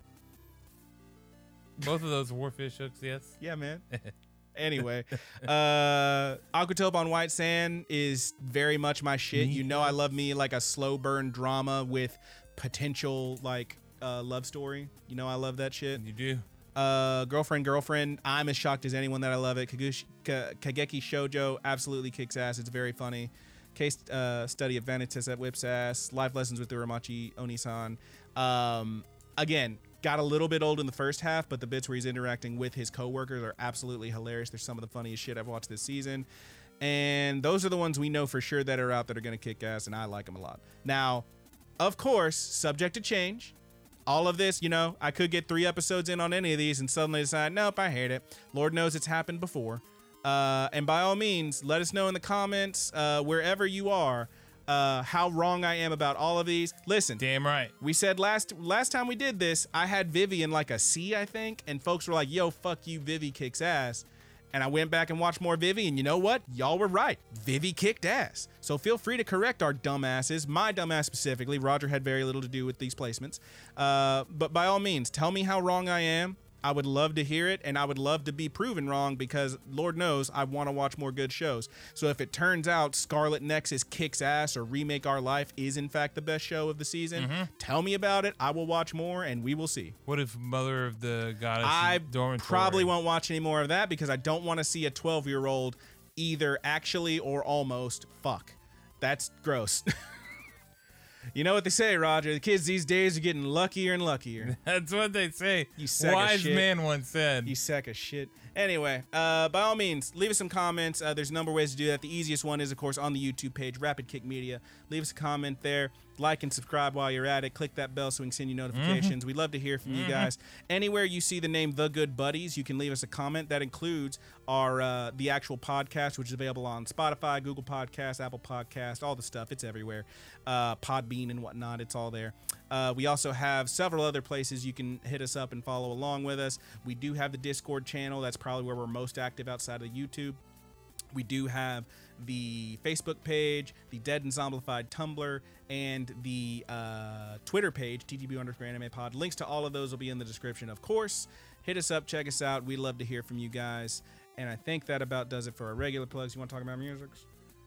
Both of those were fish hooks. Yes. Yeah, man. anyway, uh, Aquatope on White Sand is very much my shit. You know, I love me like a slow burn drama with potential like uh, love story. You know, I love that shit. You do. Uh, girlfriend, girlfriend. I'm as shocked as anyone that I love it. Kagushi, Ka- Kageki Shoujo absolutely kicks ass. It's very funny. Case uh, study of Vanitas at whips ass. Life lessons with Uramachi Onisan. Um, again, got a little bit old in the first half, but the bits where he's interacting with his coworkers are absolutely hilarious. They're some of the funniest shit I've watched this season. And those are the ones we know for sure that are out that are going to kick ass, and I like them a lot. Now, of course, subject to change all of this, you know, I could get three episodes in on any of these and suddenly decide, nope, I hate it. Lord knows it's happened before. Uh, and by all means, let us know in the comments, uh, wherever you are, uh, how wrong I am about all of these. Listen, Damn right. we said last last time we did this, I had Vivian like a C, I think, and folks were like, "Yo, fuck you, Vivy kicks ass." And I went back and watched more Vivy, and you know what? Y'all were right. Vivy kicked ass. So feel free to correct our dumbasses. My dumbass specifically. Roger had very little to do with these placements. Uh, but by all means, tell me how wrong I am. I would love to hear it, and I would love to be proven wrong because Lord knows I want to watch more good shows. So if it turns out Scarlet Nexus kicks ass or Remake Our Life is in fact the best show of the season, mm-hmm. tell me about it. I will watch more, and we will see. What if Mother of the Goddess? I probably won't watch any more of that because I don't want to see a 12 year old either actually or almost fuck. That's gross. you know what they say, Roger? The kids these days are getting luckier and luckier. That's what they say. You sack of Wise man once said. You sack of shit. Anyway, uh, by all means, leave us some comments. Uh, there's a number of ways to do that. The easiest one is, of course, on the YouTube page, Rapid Kick Media. Leave us a comment there. Like and subscribe while you're at it. Click that bell so we can send you notifications. We'd love to hear from you guys. Anywhere you see the name The Good Buddies, you can leave us a comment. That includes our uh, the actual podcast, which is available on Spotify, Google Podcasts, Apple Podcasts, all the stuff. It's everywhere. Uh, Podbean and whatnot. It's all there. Uh, we also have several other places you can hit us up and follow along with us. We do have the Discord channel. That's probably where we're most active outside of YouTube. We do have the Facebook page, the Dead and Zombified Tumblr, and the uh, Twitter page, TTB underscore anime pod. Links to all of those will be in the description, of course. Hit us up, check us out. We love to hear from you guys. And I think that about does it for our regular plugs. You want to talk about music?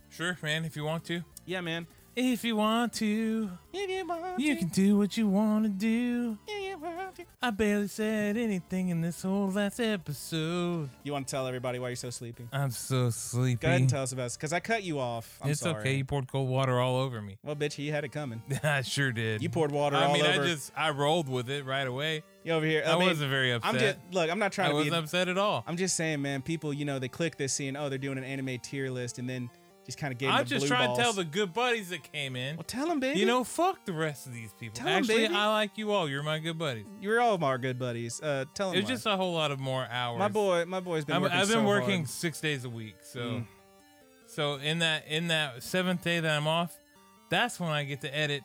Sure, man. If you want to. Yeah, man. If you want to, If you want you to, can do what you want to do. if you want to. I barely said anything in this whole last episode. You want to tell everybody why you're so sleepy? I'm so sleepy. Go ahead and tell us about it, because I cut you off. I'm it's sorry. okay. You poured cold water all over me. Well, bitch, you had it coming. I sure did. You poured water over me. I all mean, over. I just I rolled with it right away. you over here. I, I, mean, wasn't very upset. I'm just look. I'm not I trying to be. wasn't upset at all. I'm just saying, man. People, you know, they click this, seeing, oh, they're doing an anime tier list, and then just kind of gave. I'm them just trying balls. to tell the good buddies that came in. Well, tell them, baby. You know, fuck the rest of these people. Tell Actually, baby. I like you all. You're my good buddies. you're all of our good buddies. Uh, tell them. It's just a whole lot of more hours. my boy. My boy's been working. I've been so working hard. six days a week, so Mm. so in that in that seventh day that I'm off, that's when I get to edit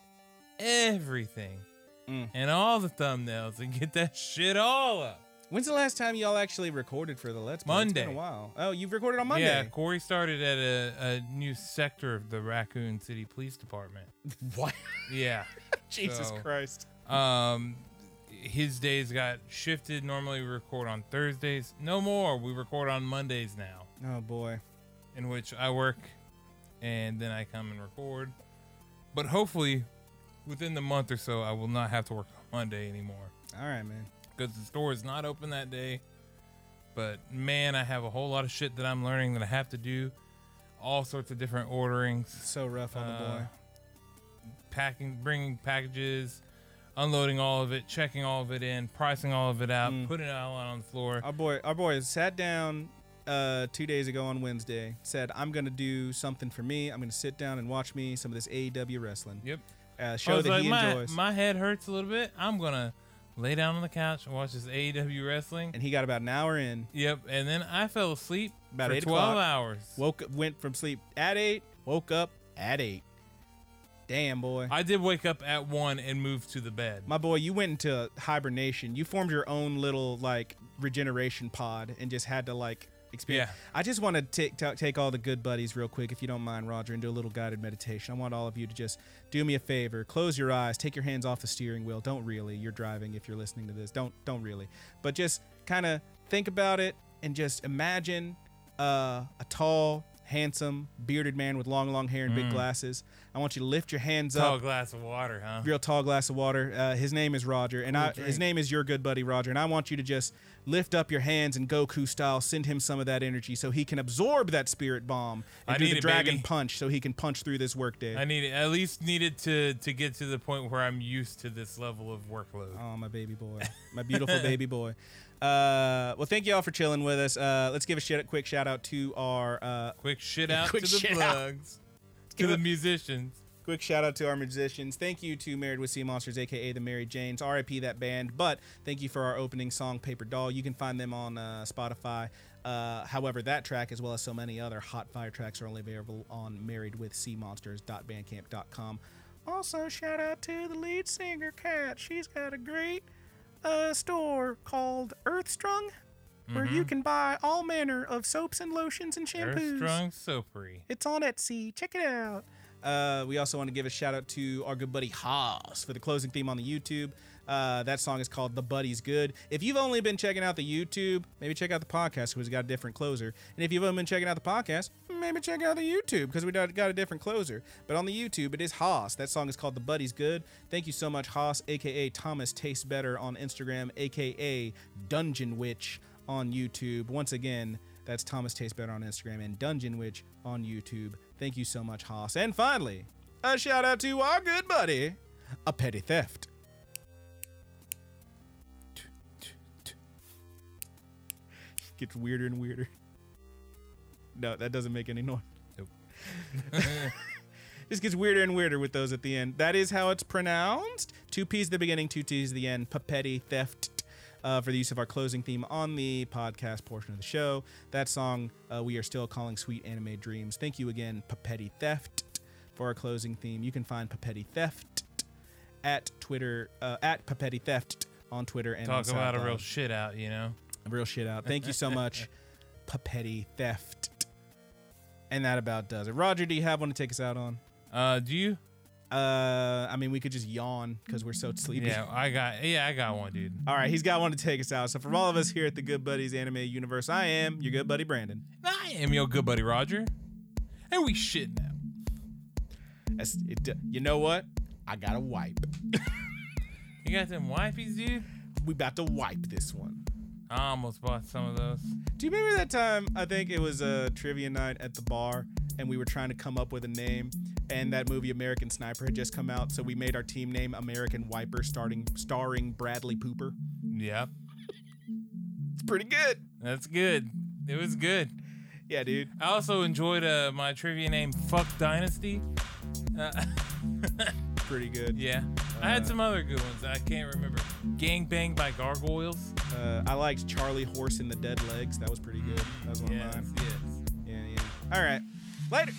everything Mm. and all the thumbnails and get that shit all up. When's the last time y'all actually recorded for the Let's Play? It's been Monday. a while. Oh, you've recorded on Monday. Yeah, Corey started at a, a new sector of the Raccoon City Police Department. What? Yeah. Jesus So- Christ. Um, his days got shifted. Normally we record on Thursdays. No more. We record on Mondays now, Oh boy. in which I work and then I come and record. But hopefully, within the month or so, I will not have to work on Monday anymore All right, man. Because the store is not open that day. But man, I have a whole lot of shit that I'm learning that I have to do. All sorts of different orderings. So rough on the Uh, boy. packing, bringing packages, unloading all of it, checking all of it in, pricing all of it out, Mm. putting it all out on the floor. Our boy, our boy sat down uh, two days ago on Wednesday. Said, "I'm gonna do something for me. I'm gonna sit down and watch me some of this AEW wrestling. Yep. Uh, show that like, he my, enjoys." my head hurts a little bit. I'm gonna lay down on the couch and watch this AEW wrestling. and he got about an hour in. Yep. And then I fell asleep About for 12 o'clock. hours. Woke, up, went from sleep at eight. Woke up At eight. Damn, boy. I did wake up at one and move to the bed. My boy, you went into hibernation. You formed your own little like regeneration pod and just had to like experience. Yeah. I just want to take ta- take all the good buddies real quick, if you don't mind, Roger, and do a little guided meditation. I want all of you to just do me a favor, close your eyes, take your hands off the steering wheel. Don't really. You're driving if you're listening to this. Don't don't really. But just kind of think about it and just imagine uh, a tall, handsome, bearded man with long, long hair and big glasses. I want you to lift your hands up Tall glass of water, huh? real tall glass of water. Uh, his name is Roger, and I, his name is your good buddy Roger. And I want you to just lift up your hands and Goku style, send him some of that energy so he can absorb that spirit bomb and I do need the it, dragon baby. punch so he can punch through this workday. I need it, at least needed to to get to the point where I'm used to this level of workload. Oh, my baby boy, my beautiful baby boy. Uh, well, thank you all for chilling with us. Uh, let's give a shit, quick shout out to our uh, Quick shit out Quick to the shit out. plugs, to give the it- musicians. Quick shout out to our musicians. Thank you to Married with Sea Monsters, aka the Mary Janes. RIP that band. But thank you for our opening song, Paper Doll. You can find them on uh, Spotify. Uh, however, that track, as well as so many other hot fire tracks, are only available on marriedwithseamonsters.bandcamp.com. Also, shout out to the lead singer, Kat. She's got a great uh, store called Earthstrung, where you can buy all manner of soaps and lotions and shampoos. Earthstrong Soapery. It's on Etsy. Check it out. Uh, we also want to give a shout out to our good buddy Haas for the closing theme on the YouTube. Uh, that song is called "The Buddy's Good." If you've only been checking out the YouTube, maybe check out the podcast because we got a different closer. And if you've only been checking out the podcast, maybe check out the YouTube because we got a different closer. But on the YouTube, it is Haas. That song is called "The Buddy's Good." Thank you so much, Haas, aka Thomas Tastes Better on Instagram, aka Dungeon Witch on YouTube. Once again, that's Thomas Tastes Better on Instagram and Dungeon Witch on YouTube. Thank you so much, Haas. And finally, a shout out to our good buddy, Papetti Theft. Gets weirder and weirder. No, that doesn't make any noise. Nope. Just gets weirder and weirder with those at the end. That is how it's pronounced. Two P's at the beginning, two T's at the end. Papetti Theft uh, for the use of our closing theme on the podcast portion of the show. That song uh, we are still calling Sweet Anime Dreams. Thank you again, Papetti Theft, for our closing theme. You can find Papetti Theft at Twitter, uh, at Papetti Theft on Twitter and on Talk about a real shit out, you know. Real shit out. Thank you so much, Papetti Theft. And that about does it. Roger, do you have one to take us out on? Uh, do you? Uh, I mean, we could just yawn because we're so sleepy. Yeah, I got. Yeah, I got one, dude. All right, he's got one to take us out. So, from all of us here at the Good Buddies Anime Universe, I am your good buddy Brandon. I am your good buddy Roger, and we shit now. That's, it, you know what? I got a wipe. You got them wifeys, dude. We about to wipe this one. I almost bought some of those. Do you remember that time? I think it was a trivia night at the bar, and we were trying to come up with a name, and that movie American Sniper had just come out, so we made our team name American Wiper, starting starring Bradley Pooper. Yep, It's pretty good. that's good. It was good. Yeah, dude. I also enjoyed uh, my trivia name, Fuck Dynasty. Uh, Pretty good. yeah, I had some other good ones. I can't remember. Gang Bang by Gargoyles. Uh, I liked Charlie Horse in the Dead Legs. That was pretty good. That was one Yes, of mine. yes. Yeah, yeah. All right. Later.